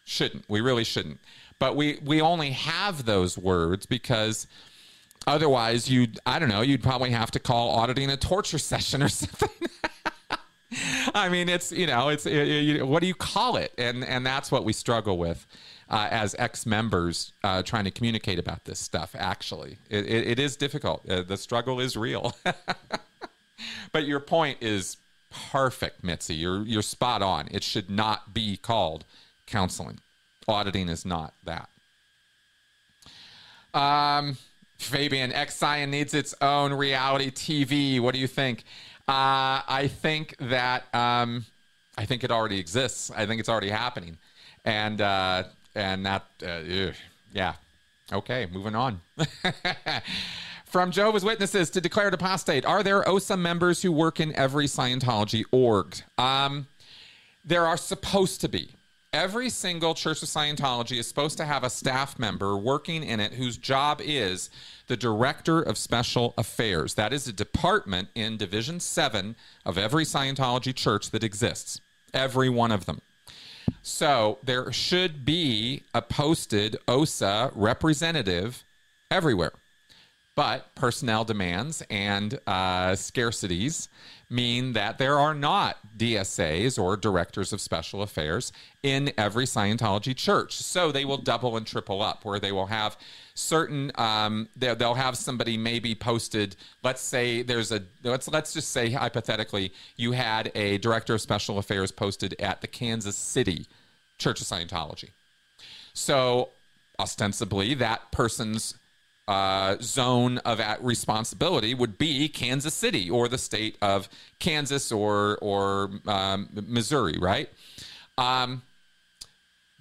Shouldn't. We really shouldn't. But we we only have those words because Otherwise, you'd, I don't know, you'd probably have to call auditing a torture session or (laughs) something. I mean, it's, you know, it's, it, what do you call it? And, and that's what we struggle with. Uh, as ex-members uh, trying to communicate about this stuff actually it, it, it is difficult uh, the struggle is real (laughs) but your point is perfect mitzi you're, you're spot on it should not be called counseling auditing is not that Um, Fabian, NXIVM needs its own reality TV. What do you think? Uh, I think that um, I think it already exists. I think it's already happening, and uh, and that uh, yeah. Okay, moving on. (laughs) From Jehovah's Witnesses to declare apostate, are there OSA members who work in every Scientology org? Um, there are supposed to be. Every single Church of Scientology is supposed to have a staff member working in it whose job is the Director of Special Affairs. That is a department in Division 7 of every Scientology church that exists, every one of them. So there should be a posted OSA representative everywhere. But personnel demands and uh, scarcities mean that there are not DSAs or directors of special affairs in every Scientology church. So they will double and triple up, where they will have certain um, they'll have somebody maybe posted. Let's say there's a let's let's just say hypothetically you had a director of special affairs posted at the Kansas City Church of Scientology. So ostensibly that person's uh, zone of responsibility would be Kansas City or the state of Kansas or or um, Missouri, right? Um,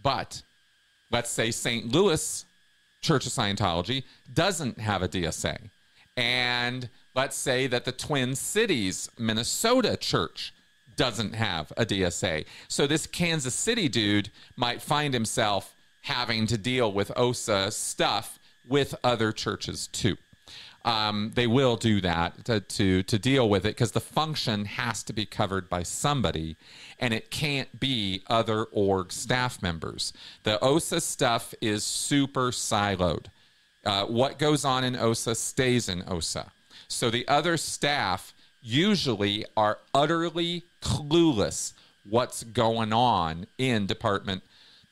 but let's say St. Louis Church of Scientology doesn't have a DSA, and let's say that the Twin Cities Minnesota Church doesn't have a DSA. So this Kansas City dude might find himself having to deal with OSA stuff with other churches too. Um, they will do that to, to, to deal with it because the function has to be covered by somebody and it can't be other org staff members. The OSA stuff is super siloed. Uh, what goes on in OSA stays in OSA. So the other staff usually are utterly clueless what's going on in Department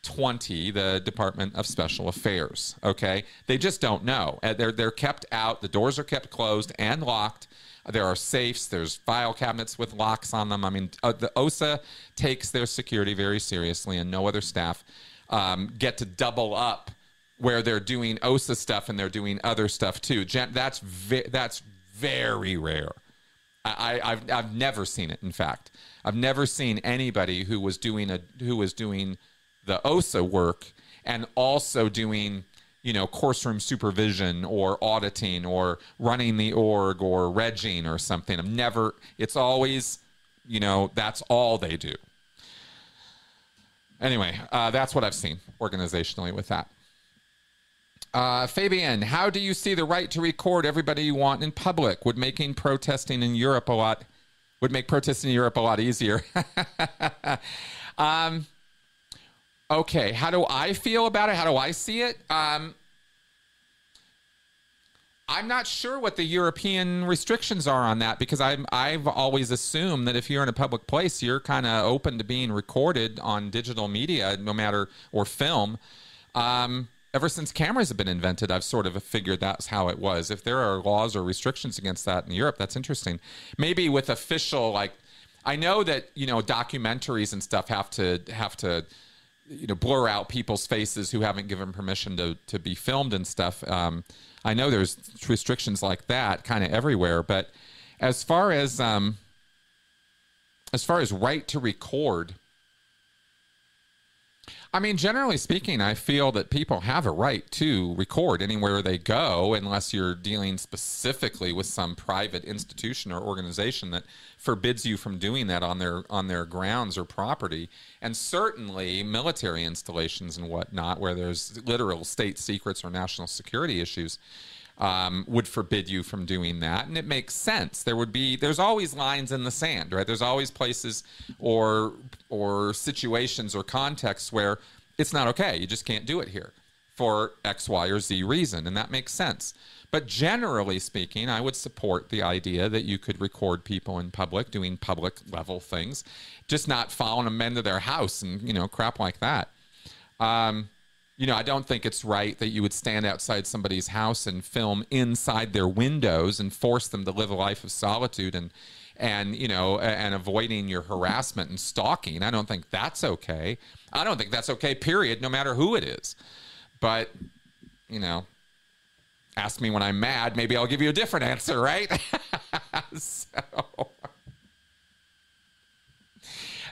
20, the Department of Special Affairs. Okay, they just don't know. Uh, they're they're kept out. The doors are kept closed and locked. There are safes. There's file cabinets with locks on them. I mean, uh, the OSA takes their security very seriously, and no other staff um, get to double up where they're doing OSA stuff and they're doing other stuff too. That's ve- that's very rare. I, have I've never seen it. In fact, I've never seen anybody who was doing a who was doing the OSA work and also doing you know course room supervision or auditing or running the org or regging or something. I'm never it's always you know that's all they do. Anyway uh, that's what i've seen organizationally with that. Uh, fabian how do you see the right to record everybody you want in public? Would making protesting in europe a lot would make protesting in europe a lot easier. (laughs) Um, Okay, how do I feel about it? How do I see it? Um, I'm not sure what the European restrictions are on that because I'm I've always assumed that if you're in a public place, you're kind of open to being recorded on digital media, no matter or film. Um, ever since cameras have been invented, I've sort of figured that's how it was. If there are laws or restrictions against that in Europe, that's interesting. Maybe with official like, I know that you know documentaries and stuff have to have to you know blur out people's faces who haven't given permission to to be filmed and stuff. Um, I know there's restrictions like that kind of everywhere, but as far as um, as far as right to record, I mean, generally speaking, I feel that people have a right to record anywhere they go, unless you're dealing specifically with some private institution or organization that forbids you from doing that on their on their grounds or property. And certainly, military installations and whatnot, where there's literal state secrets or national security issues. Um, would forbid you from doing that, and it makes sense. There would be there's always lines in the sand, right? There's always places or or situations or contexts where it's not okay. You just can't do it here for X, Y, or Z reason, and that makes sense. But generally speaking, I would support the idea that you could record people in public doing public level things, just not following them into their house and you know crap like that. Um, you know, I don't think it's right that you would stand outside somebody's house and film inside their windows and force them to live a life of solitude and and you know and avoiding your harassment and stalking. I don't think that's okay. I don't think that's okay. Period. No matter who it is. But you know, Ask me when I'm mad. Maybe I'll give you a different answer, right? (laughs) so,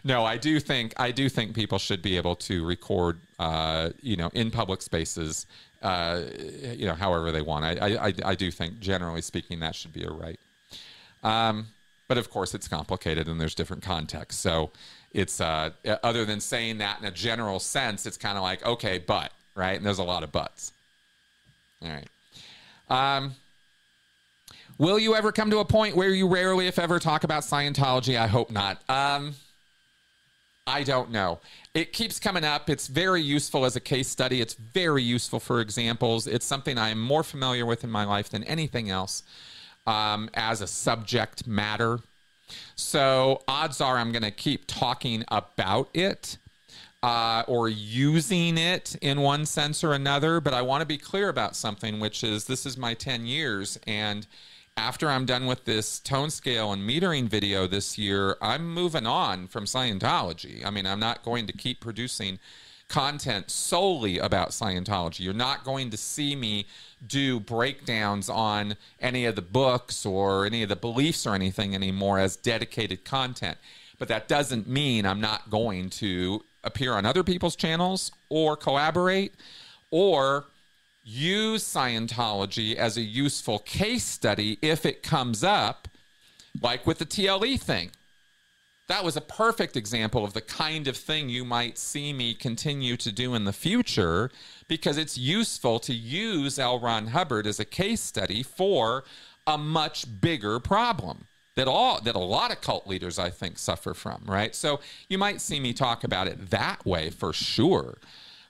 no, I do think I do think people should be able to record, uh, you know, in public spaces, uh, you know, however they want. I, I, I do think, generally speaking, that should be a right. Um, but of course, it's complicated and there's different contexts. So it's uh, other than saying that in a general sense, it's kind of like okay, but right, and there's a lot of buts. All right. Um, will you ever come to a point where you rarely, if ever, talk about Scientology? I hope not. Um, I don't know. It keeps coming up. It's very useful as a case study. It's very useful for examples. It's something I am more familiar with in my life than anything else um, as a subject matter. So odds are I'm going to keep talking about it uh, or using it in one sense or another. But I want to be clear about something, which is this is my 10 years. And after I'm done with this tone scale and metering video this year, I'm moving on from Scientology. I mean, I'm not going to keep producing content solely about Scientology. You're not going to see me do breakdowns on any of the books or any of the beliefs or anything anymore as dedicated content. But that doesn't mean I'm not going to appear on other people's channels or collaborate or use Scientology as a useful case study if it comes up, like with the TLE thing. That was a perfect example of the kind of thing you might see me continue to do in the future because it's useful to use L. Ron Hubbard as a case study for a much bigger problem that all that a lot of cult leaders I think suffer from, right? So you might see me talk about it that way for sure.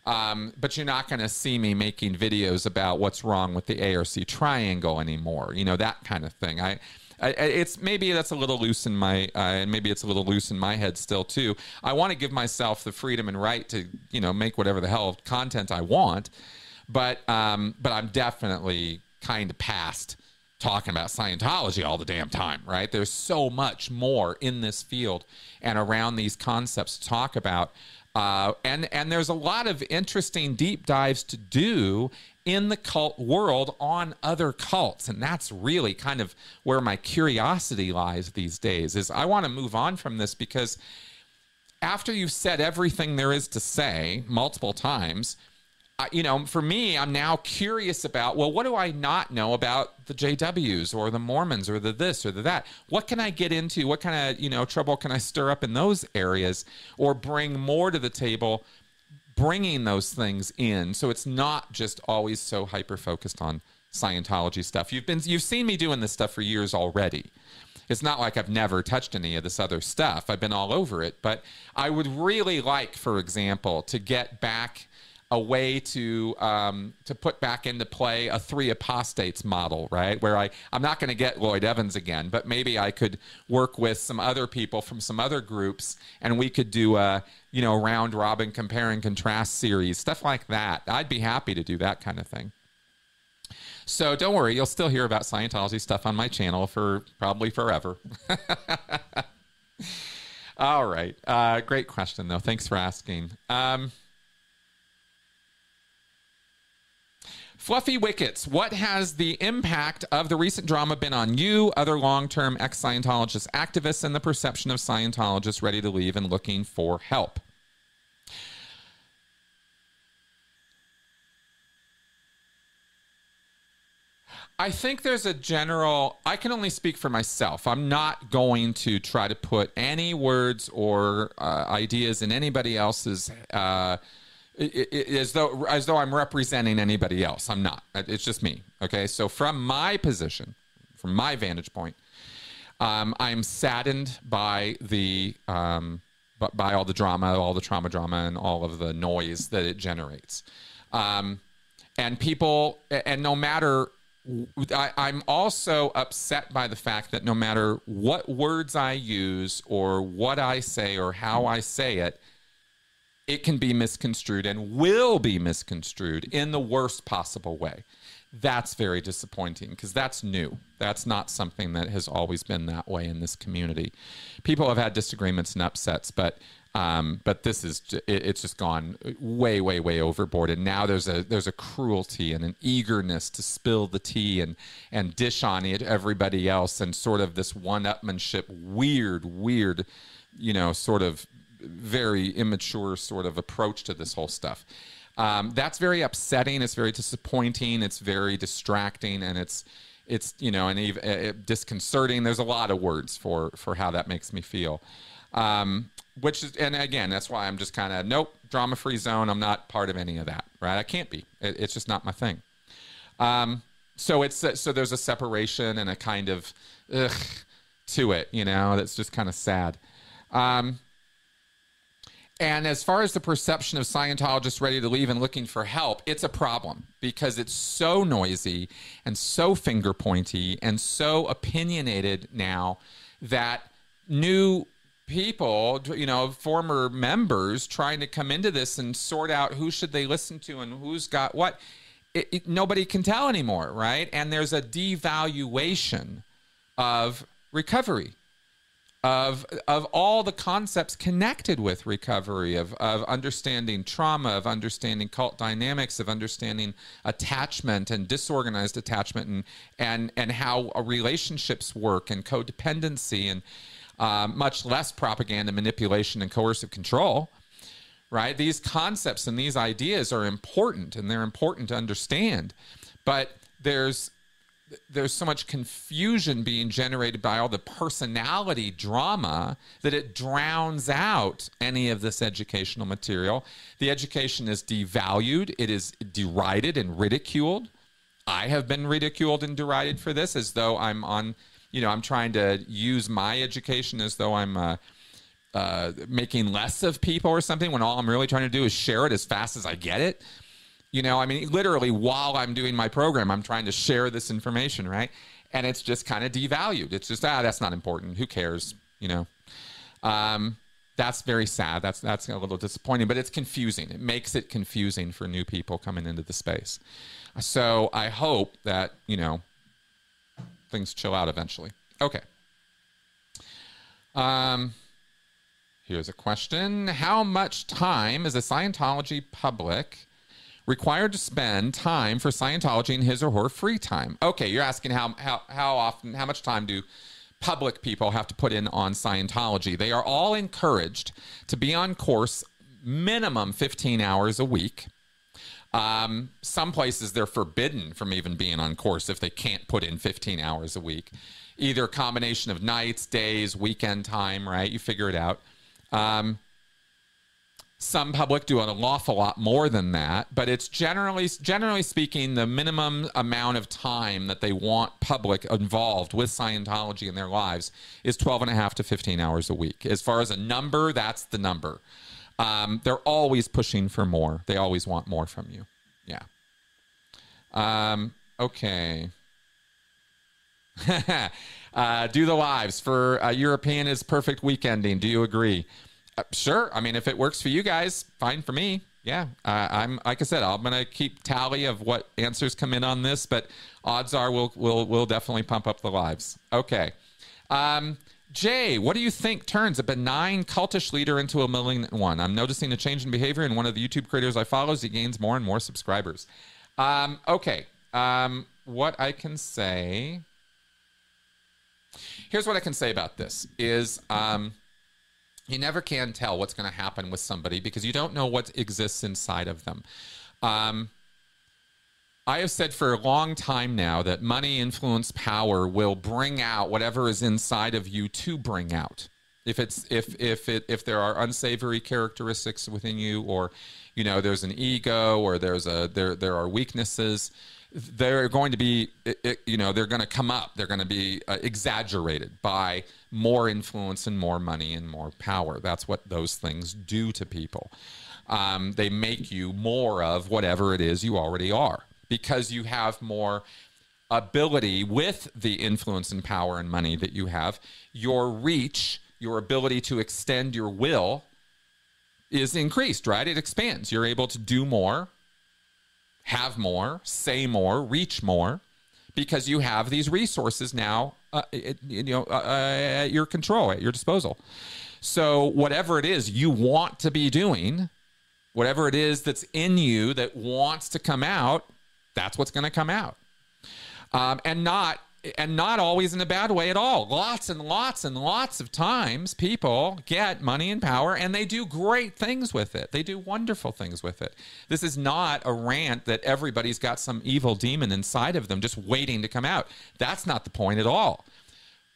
Um, but you're not going to see me making videos about what's wrong with the ARC triangle anymore. You know that kind of thing. I, I it's maybe that's a little loose in my, uh, and maybe it's a little loose in my head still too. I want to give myself the freedom and right to, you know, make whatever the hell content I want, but um, but I'm definitely kind of past talking about Scientology all the damn time, right? There's so much more in this field and around these concepts to talk about. Uh, and and there's a lot of interesting deep dives to do in the cult world on other cults. And that's really kind of where my curiosity lies these days is i want to move on from this because after you've said everything there is to say multiple times you know, for me, I'm now curious about, well, what do I not know about the JWs or the Mormons or the this or the that? What can I get into? What kind of, you know, trouble can I stir up in those areas or bring more to the table, bringing those things in? So it's not just always so hyper focused on Scientology stuff. You've been, you've seen me doing this stuff for years already. It's not like I've never touched any of this other stuff. I've been all over it. But I would really like, for example, to get back a way to um, to put back into play a three apostates model, right? Where I I'm not going to get Lloyd Evans again, but maybe I could work with some other people from some other groups, and we could do a you know round robin compare and contrast series, stuff like that. I'd be happy to do that kind of thing. So don't worry, you'll still hear about Scientology stuff on my channel for probably forever. (laughs) All right, uh, great question though. Thanks for asking. Um, Fluffy Wickets, what has the impact of the recent drama been on you, other long term ex Scientologist activists, and the perception of Scientologists ready to leave and looking for help? I think there's a general, I can only speak for myself. I'm not going to try to put any words or uh, ideas in anybody else's. Uh, as though as though I'm representing anybody else. I'm not. It's just me. Okay. So from my position, from my vantage point, um, I'm saddened by the um, by all the drama, all the trauma drama, and all of the noise that it generates. Um, and people, and no matter, I, I'm also upset by the fact that no matter what words I use or what I say or how I say it, it can be misconstrued and will be misconstrued in the worst possible way. That's very disappointing because that's new. That's not something that has always been that way in this community. People have had disagreements and upsets, but Um, but this is it, it's just gone way, way, way overboard, and now there's a there's a cruelty and an eagerness to spill the tea and and dish on it everybody else, and sort of this one-upmanship, weird, weird, you know, sort of very immature sort of approach to this whole stuff. Um, that's very upsetting. It's very disappointing. It's very distracting, and it's it's you know and even uh, disconcerting. There's a lot of words for for how that makes me feel. Um, which is and again that's why i'm just kind of nope drama free zone i'm not part of any of that right i can't be it, it's just not my thing um, so it's so there's a separation and a kind of ugh to it you know that's just kind of sad um, and as far as the perception of Scientologists ready to leave and looking for help, it's a problem because it's so noisy and so finger pointy and so opinionated now that new people, you know, former members trying to come into this and sort out who should they listen to and who's got what. It, it, nobody can tell anymore, right? And there's a devaluation of recovery, of of all the concepts connected with recovery, of of understanding trauma, of understanding cult dynamics, of understanding attachment and disorganized attachment, and and and how relationships work and codependency and uh, much less propaganda, manipulation, and coercive control. Right? These concepts and these ideas are important, and they're important to understand. But there's there's so much confusion being generated by all the personality drama that it drowns out any of this educational material. The education is devalued, it is derided and ridiculed. I have been ridiculed and derided for this as though I'm on you know, I'm trying to use my education as though I'm uh, uh, making less of people or something when all I'm really trying to do is share it as fast as I get it. You know, I mean, literally while I'm doing my program, I'm trying to share this information, right? And it's just kind of devalued. It's just, ah, that's not important. Who cares? You know? Um, that's very sad. That's that's a little disappointing, but it's confusing. It makes it confusing for new people coming into the space. So I hope that you know things chill out eventually. Okay. Um, here's a question How much time is a Scientology public required to spend time for Scientology in his or her free time? Okay, you're asking how, how, how often, how much time do public people have to put in on Scientology? They are all encouraged to be on course minimum 15 hours a week. Um, some places they're forbidden from even being on course if they can't put in 15 hours a week. Either a combination of nights, days, weekend time, right? You figure it out. Um, some public do an awful lot more than that, but it's generally generally speaking the minimum amount of time that they want public involved with Scientology in their lives is 12 and a half to 15 hours a week. As far as a number, that's the number. Um, they're always pushing for more. They always want more from you. Yeah. Um, okay. (laughs) uh, do the lives for uh, European is perfect weekending. Do you agree? Uh, sure. I mean, if it works for you guys, fine for me. Yeah, I'm like I said, I'm gonna keep tally of what answers come in on this, but odds are we'll we'll we'll definitely pump up the lives. Okay. Um, Jay, what do you think turns a benign cultish leader into a malignant one? I'm noticing a change in behavior in one of the YouTube creators I follow as he gains more and more subscribers. Um, okay. Um, what I can say. Here's what I can say about this is um, you never can tell what's going to happen with somebody because you don't know what exists inside of them. Um, I have said for a long time now that money, influence, power will bring out whatever is inside of you to bring out. If it's if if it if there are unsavory characteristics within you, or you know there's an ego, or there's a there there are weaknesses, they're going to be you know they're going to come up. They're going to be uh, exaggerated by more influence and more money and more power. That's what those things do to people. Um, they make you more of whatever it is you already are because you have more ability with the influence and power and money that you have. Your reach, your ability to extend your will is increased, right? It expands. You're able to do more, have more, say more, reach more because you have these resources now uh, it, you know uh, uh, at your control at your disposal So, whatever it is you want to be doing, whatever it is that's in you that wants to come out, that's what's going to come out. Um, and not and not always in a bad way at all. Lots and lots and lots of times people get money and power and they do great things with it. They do wonderful things with it. This is not a rant that everybody's got some evil demon inside of them just waiting to come out. That's not the point at all.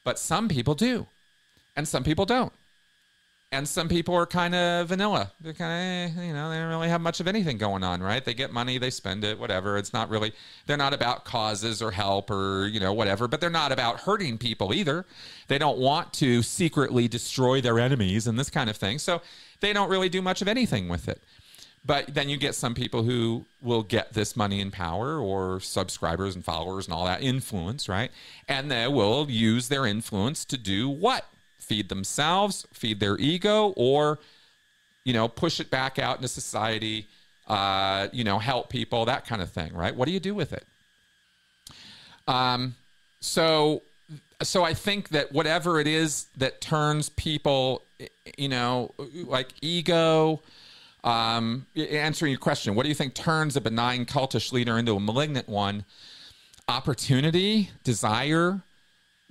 But some people do, and some people don't and some people are kind of vanilla. They're kind of, eh, you know, they don't really have much of anything going on, right? They get money, they spend it, whatever. It's not really, they're not about causes or help or, you know, whatever, but they're not about hurting people either. They don't want to secretly destroy their enemies and this kind of thing. So they don't really do much of anything with it. But then you get some people who will get this money and power or subscribers and followers and all that influence, right? And they will use their influence to do what? Feed themselves, feed their ego, or you know, push it back out into society, uh, you know, help people, that kind of thing, right? What do you do with it? Um, so, so I think that whatever it is that turns people, you know, like ego, um, answering your question, what do you think turns a benign cultish leader into a malignant one? Opportunity, desire,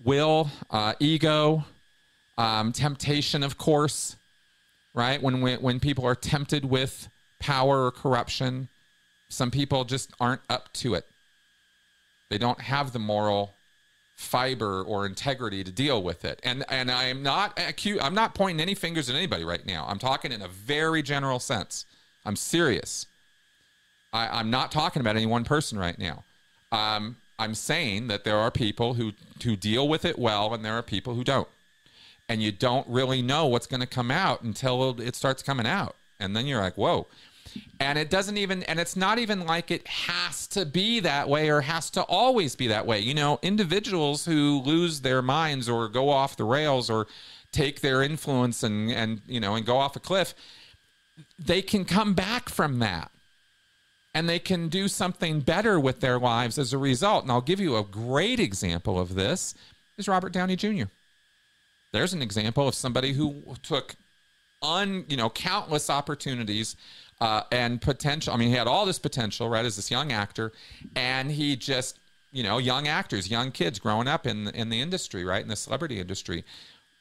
will, uh, ego, um, temptation, of course, right? When, we, when people are tempted with power or corruption, some people just aren't up to it. They don't have the moral fiber or integrity to deal with it. And and I am not acute. I'm not pointing any fingers at anybody right now. I'm talking in a very general sense. I'm serious. I, am not talking about any one person right now. Um, I'm saying that there are people who who deal with it well, and there are people who don't and you don't really know what's going to come out until it starts coming out. And then you're like, whoa. And it doesn't even, and it's not even like it has to be that way or has to always be that way. You know, individuals who lose their minds or go off the rails or take their influence and, and you know, and go off a cliff, they can come back from that and they can do something better with their lives as a result. And I'll give you a great example of this is Robert Downey Jr. There's an example of somebody who took un, you know, countless opportunities uh, and potential. I mean, he had all this potential, right, as this young actor, and he just, you know, young actors, young kids growing up in in the industry, right, in the celebrity industry.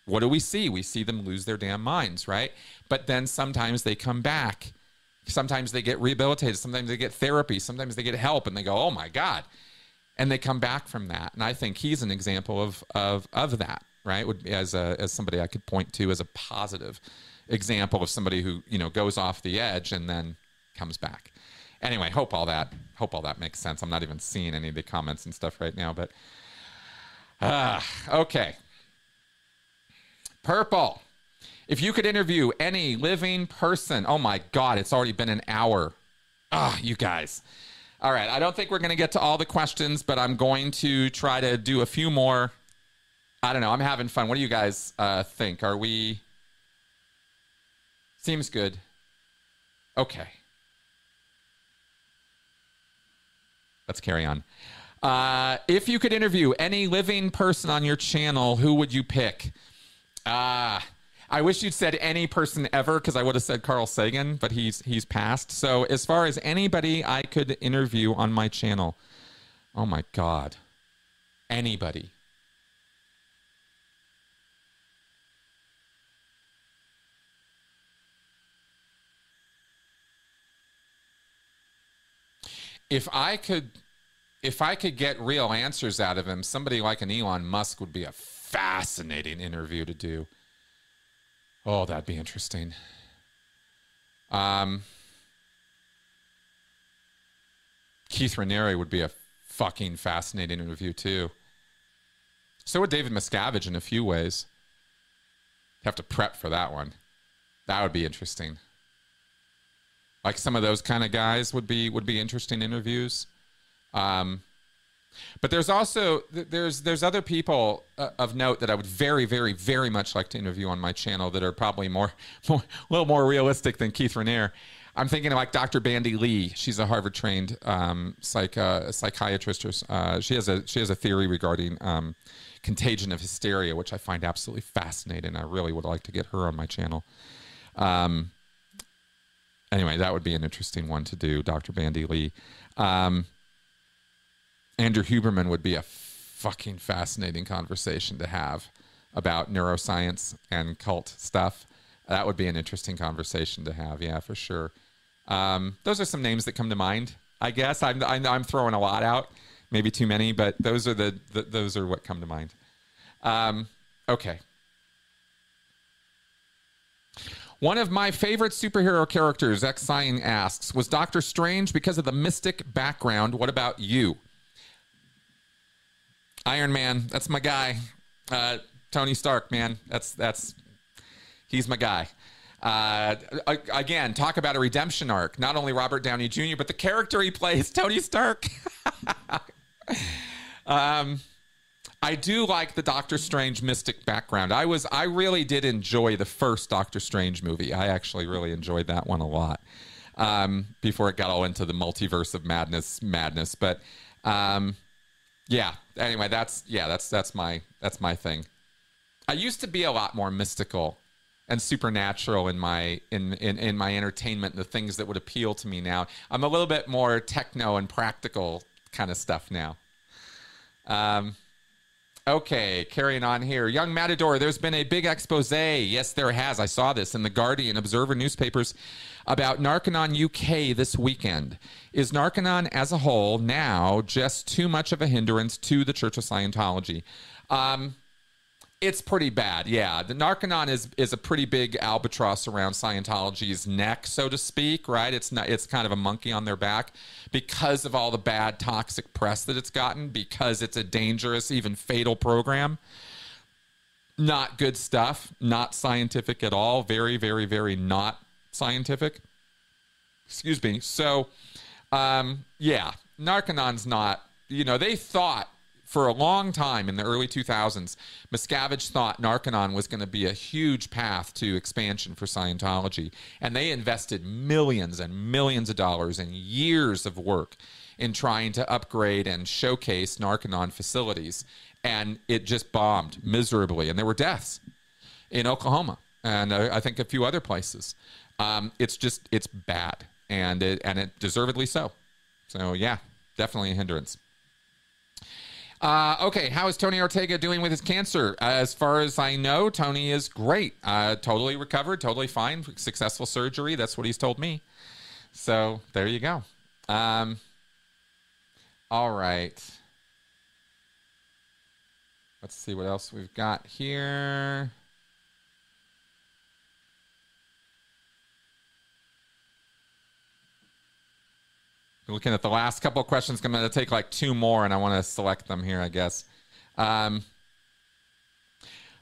What do we see? We see them lose their damn minds, right? But then sometimes they come back. Sometimes they get rehabilitated. Sometimes they get therapy. Sometimes they get help, and they go, "Oh my god," and they come back from that. And I think he's an example of of of that right? Would as a, as somebody I could point to as a positive example of somebody who you know goes off the edge and then comes back. Anyway, hope all that hope all that makes sense. I'm not even seeing any of the comments and stuff right now, but uh, okay. Purple. If you could interview any living person, oh my God, it's already been an hour. Ah, oh, you guys. All right, I don't think we're going to get to all the questions, but I'm going to try to do a few more I don't know. I'm having fun. What do you guys uh, think? Are we? Seems good. Okay. Let's carry on. Uh, if you could interview any living person on your channel, who would you pick? Ah. Uh, I wish you'd said any person ever because I would have said Carl Sagan, but he's he's passed. So as far as anybody I could interview on my channel, oh my god, anybody. If I could if I could get real answers out of him, somebody like an Elon Musk would be a fascinating interview to do. Oh, that'd be interesting. Um, Keith Raniere would be a fucking fascinating interview too. So would David Miscavige in a few ways. Have to prep for that one. That would be interesting like some of those kind of guys would be would be interesting interviews um, but there's also there's there's other people uh, of note that I would very very very much like to interview on my channel that are probably more, (laughs) more a little more realistic than Keith Raniere. I'm thinking of like Dr. Bandy Lee. She's a Harvard trained um, psych, uh, psychiatrist. Uh, she has a she has a theory regarding um, contagion of hysteria, which I find absolutely fascinating. I really would like to get her on my channel. Um, anyway, that would be an interesting one to do, Dr. Bandy Lee. Um, Andrew Huberman would be a fucking fascinating conversation to have about neuroscience and cult stuff. That would be an interesting conversation to have. Yeah, for sure. Um, those are some names that come to mind. I guess I'm, I'm, I'm throwing a lot out, maybe too many, but those are the, the those are what come to mind. Um, okay. One of my favorite superhero characters, X Sign asks, was Doctor Strange because of the mystic background. What about you? Iron Man, that's my guy. Uh, Tony Stark, man, that's that's he's my guy. Uh, again, talk about a redemption arc. Not only Robert Downey Jr., but the character he plays, (laughs) Tony Stark. (laughs) um, I do like the Doctor Strange mystic background. I was, I really did enjoy the first Doctor Strange movie. I actually really enjoyed that one a lot. Um, before it got all into the multiverse of madness, madness. But um, yeah. Anyway, that's yeah, that's that's my that's my thing. I used to be a lot more mystical and supernatural in my in, in in my entertainment the things that would appeal to me now i'm a little bit more techno and practical kind of stuff now um okay carrying on here. Young matador there's been a big expose. Yes there has. I saw this in the guardian observer newspapers about narconon uk this weekend. Is narconon as a whole now just too much of a hindrance to the church of scientology? Um it's pretty bad, yeah. The Narconon is is a pretty big albatross around Scientology's neck, so to speak, right? It's not it's kind of a monkey on their back because of all the bad toxic press that it's gotten, because it's a dangerous, even fatal program. Not good stuff, not scientific at all, very, very, very not scientific. Excuse me. So um, yeah, Narconon's not, you know, they thought for a long time in the early 2000s, Miscavige thought Narconon was going to be a huge path to expansion for Scientology. And they invested millions and millions of dollars and years of work in trying to upgrade and showcase Narconon facilities. And it just bombed miserably. And there were deaths in Oklahoma and uh, I think a few other places. Um, it's just, it's bad. And it, and it deservedly so. So, yeah, definitely a hindrance. Uh, okay, how is Tony Ortega doing with his cancer? As far as I know, Tony is great. Uh, totally recovered, totally fine. Successful surgery. That's what he's told me. So there you go. Um, all right. Let's see what else we've got here. Looking at the last couple questions. I'm going to take like two more, and I want to select them here, I guess. Um,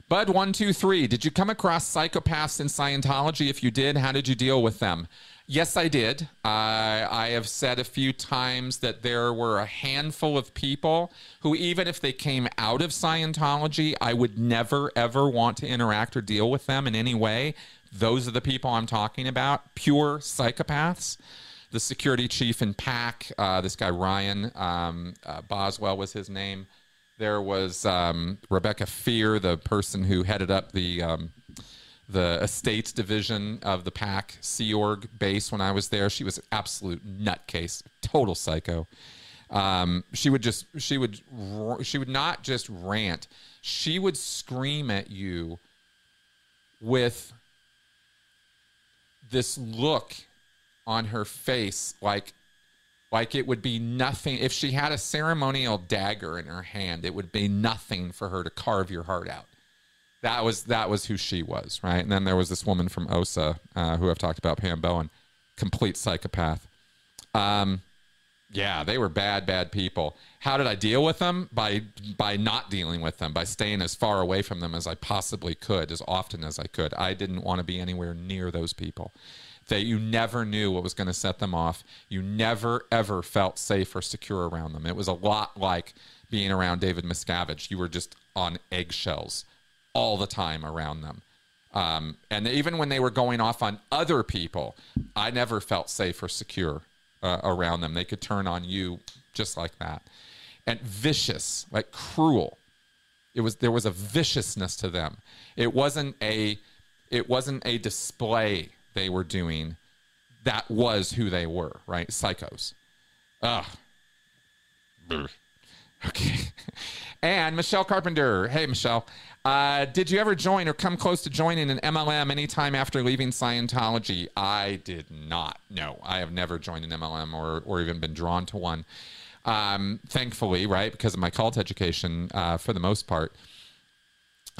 Bud one two three. Did you come across psychopaths in Scientology? If you did, how did you deal with them? Yes, I did. Uh, I have said a few times that there were a handful of people who, even if they came out of Scientology, I would never ever want to interact or deal with them in any way. Those are the people I'm talking about. Pure psychopaths the security chief in PAC, uh, this guy Ryan um, uh, Boswell was his name. There was um, Rebecca Fear, the person who headed up the um, the estates division of the PAC Sea Org base when I was there. She was an absolute nutcase, total psycho. Um, she would just she would she would not just rant. She would scream at you with this look on her face like like it would be nothing. If she had a ceremonial dagger in her hand it would be nothing for her to carve your heart out. That was that was who she was right? And then there was this woman from osa uh, who i've talked about pam bowen complete psychopath. Um, yeah they were bad bad people. How did i deal with them? By by not dealing with them by staying as far away from them as i possibly could as often as i could. I didn't want to be anywhere near those people that you never knew what was going to set them off. You never, ever felt safe or secure around them. It was a lot like being around David Miscavige. You were just on eggshells all the time around them. Um, and even when they were going off on other people, I never felt safe or secure uh, around them. They could turn on you just like that. And vicious, like cruel. It was there was a viciousness to them. It wasn't a it wasn't a display they were doing. That was who they were, right? Psychos. Ugh. Okay. (laughs) and Michelle Carpenter. Hey, Michelle. Uh, did you ever join or come close to joining an MLM anytime after leaving Scientology? I did not. No, I have never joined an MLM or, or even been drawn to one. Um, thankfully, right, because of my cult education uh, for the most part.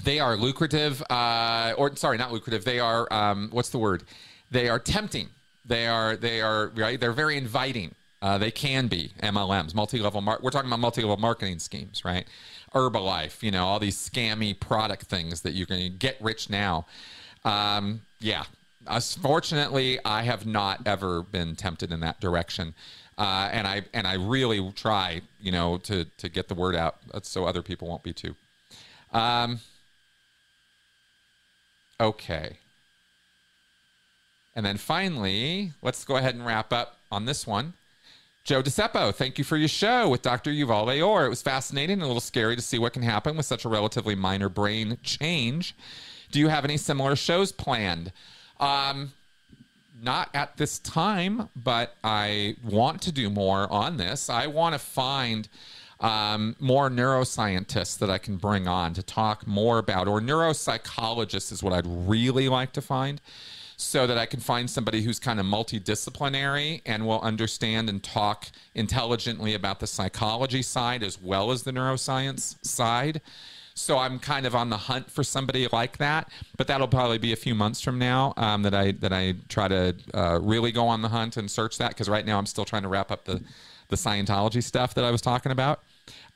They are lucrative, uh, or sorry, not lucrative. They are, um, what's the word? They are tempting. They are, they are, right? They're very inviting. Uh, they can be MLMs, multi-level. Mar- we're talking about multi-level marketing schemes, right? Herbalife, you know, all these scammy product things that you can get rich now. Um, yeah, fortunately, I have not ever been tempted in that direction, uh, and I and I really try, you know, to to get the word out so other people won't be too. Um, okay. And then finally, let's go ahead and wrap up on this one. Joe DeCepo, thank you for your show with Dr. Yuval Laor. It was fascinating and a little scary to see what can happen with such a relatively minor brain change. Do you have any similar shows planned? Um, not at this time, but I want to do more on this. I want to find um, more neuroscientists that I can bring on to talk more about, or neuropsychologists is what I'd really like to find so that I can find somebody who's kind of multidisciplinary and will understand and talk intelligently about the psychology side as well as the neuroscience side. So I'm kind of on the hunt for somebody like that, but that'll probably be a few months from now um, that I that I try to uh, really go on the hunt and search that because right now I'm still trying to wrap up the the Scientology stuff that I was talking about.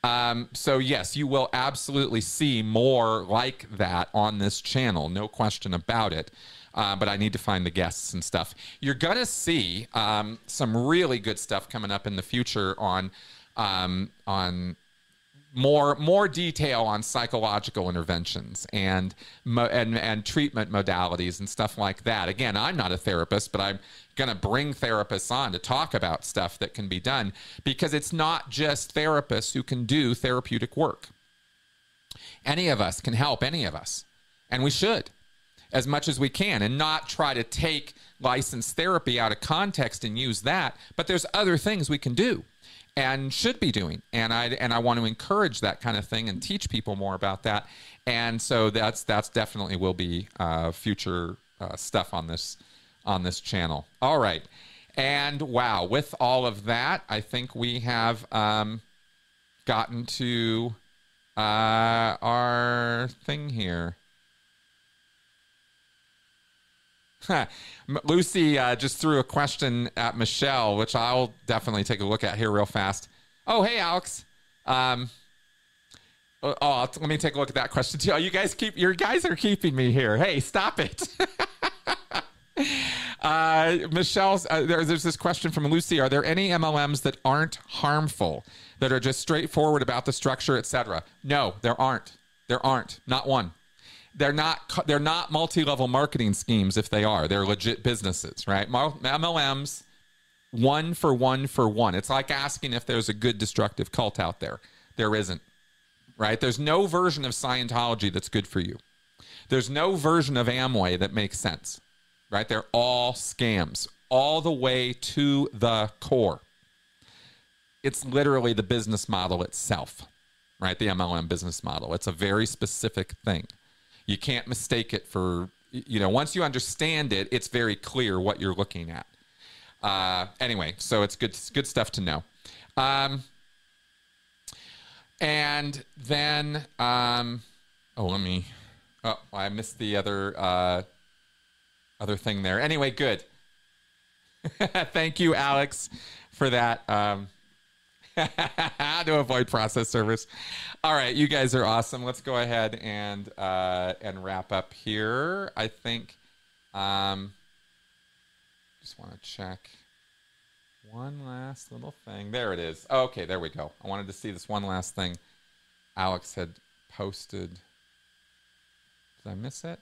Um, so yes, you will absolutely see more like that on this channel, no question about it uh, but I need to find the guests and stuff. You're going to see um, some really good stuff coming up in the future on um, on more more detail on psychological interventions and and and treatment modalities and stuff like that. Again, I'm not a therapist, but I'm going to bring therapists on to talk about stuff that can be done because it's not just therapists who can do therapeutic work. Any of us can help any of us, and we should as much as we can and not try to take licensed therapy out of context and use that. But there's other things we can do and should be doing. And I and I want to encourage that kind of thing and teach people more about that. And so that's that's definitely will be uh, future uh, stuff on this on this channel. All right. And wow, with all of that, I think we have um, gotten to uh, our thing here. (laughs) Lucy uh, just threw a question at Michelle, which I'll definitely take a look at here real fast. Oh, hey, Alex. Um, oh, oh let me take a look at that question too. Oh, you guys keep your guys are keeping me here. Hey, stop it. (laughs) uh, Michelle's uh, there, there's this question from Lucy. Are there any MLMs that aren't harmful, that are just straightforward about the structure, etc.? No, there aren't. There aren't. Not one they're not they're not multi-level marketing schemes if they are. They're legit businesses right? Mlms one for one for one. It's like asking if there's a good destructive cult out there. There isn't right? There's no version of scientology that's good for you. There's no version of amway that makes sense right? They're all scams all the way to the core. It's literally the business model itself right? The mlm business model. It's a very specific thing you can't mistake it for, you know, once you understand it, it's very clear what you're looking at. Uh, anyway, so it's good, good stuff to know. Um, and then, um, oh, let me, oh, I missed the other, uh, other thing there. Anyway, good. (laughs) Thank you, Alex, for that. Um, (laughs) to avoid process servers. All right, you guys are awesome. Let's go ahead and uh, and wrap up here. I think. Um, just want to check one last little thing. There it is. Okay, there we go. I wanted to see this one last thing Alex had posted. Did I miss it?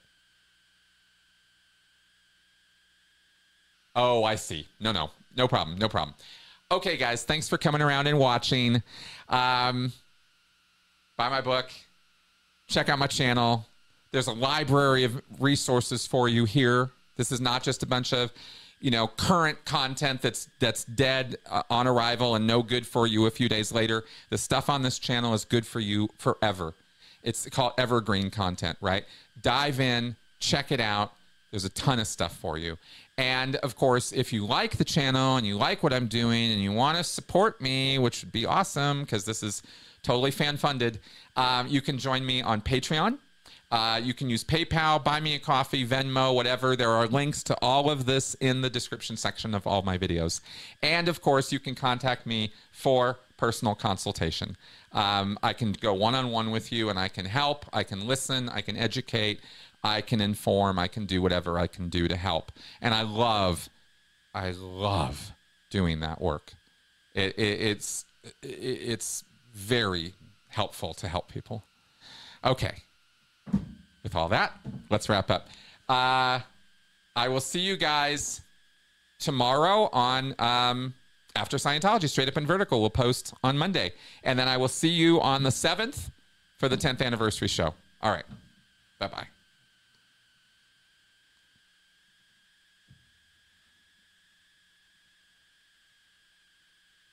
Oh, I see. No, no, no problem, no problem. Okay, guys, thanks for coming around and watching. Um, buy my book, check out my channel. There's a library of resources for you here. This is not just a bunch of, you know, current content that's that's dead uh, on arrival and no good for you a few days later. The stuff on this channel is good for you forever. It's called evergreen content, right? Dive in, check it out. There's a ton of stuff for you. And of course, if you like the channel and you like what I'm doing and you want to support me, which would be awesome because this is totally fan funded, um, you can join me on Patreon. Uh, you can use PayPal, Buy Me a Coffee, Venmo, whatever. There are links to all of this in the description section of all my videos. And of course, you can contact me for personal consultation. Um, I can go one on one with you and I can help, I can listen, I can educate. I can inform, I can do whatever I can do to help. And I love, I love doing that work. It, it, it's, it, it's very helpful to help people. Okay. With all that, let's wrap up. Uh, I will see you guys tomorrow on um, After Scientology, Straight Up and Vertical. We'll post on Monday. And then I will see you on the 7th for the 10th anniversary show. All right. Bye bye.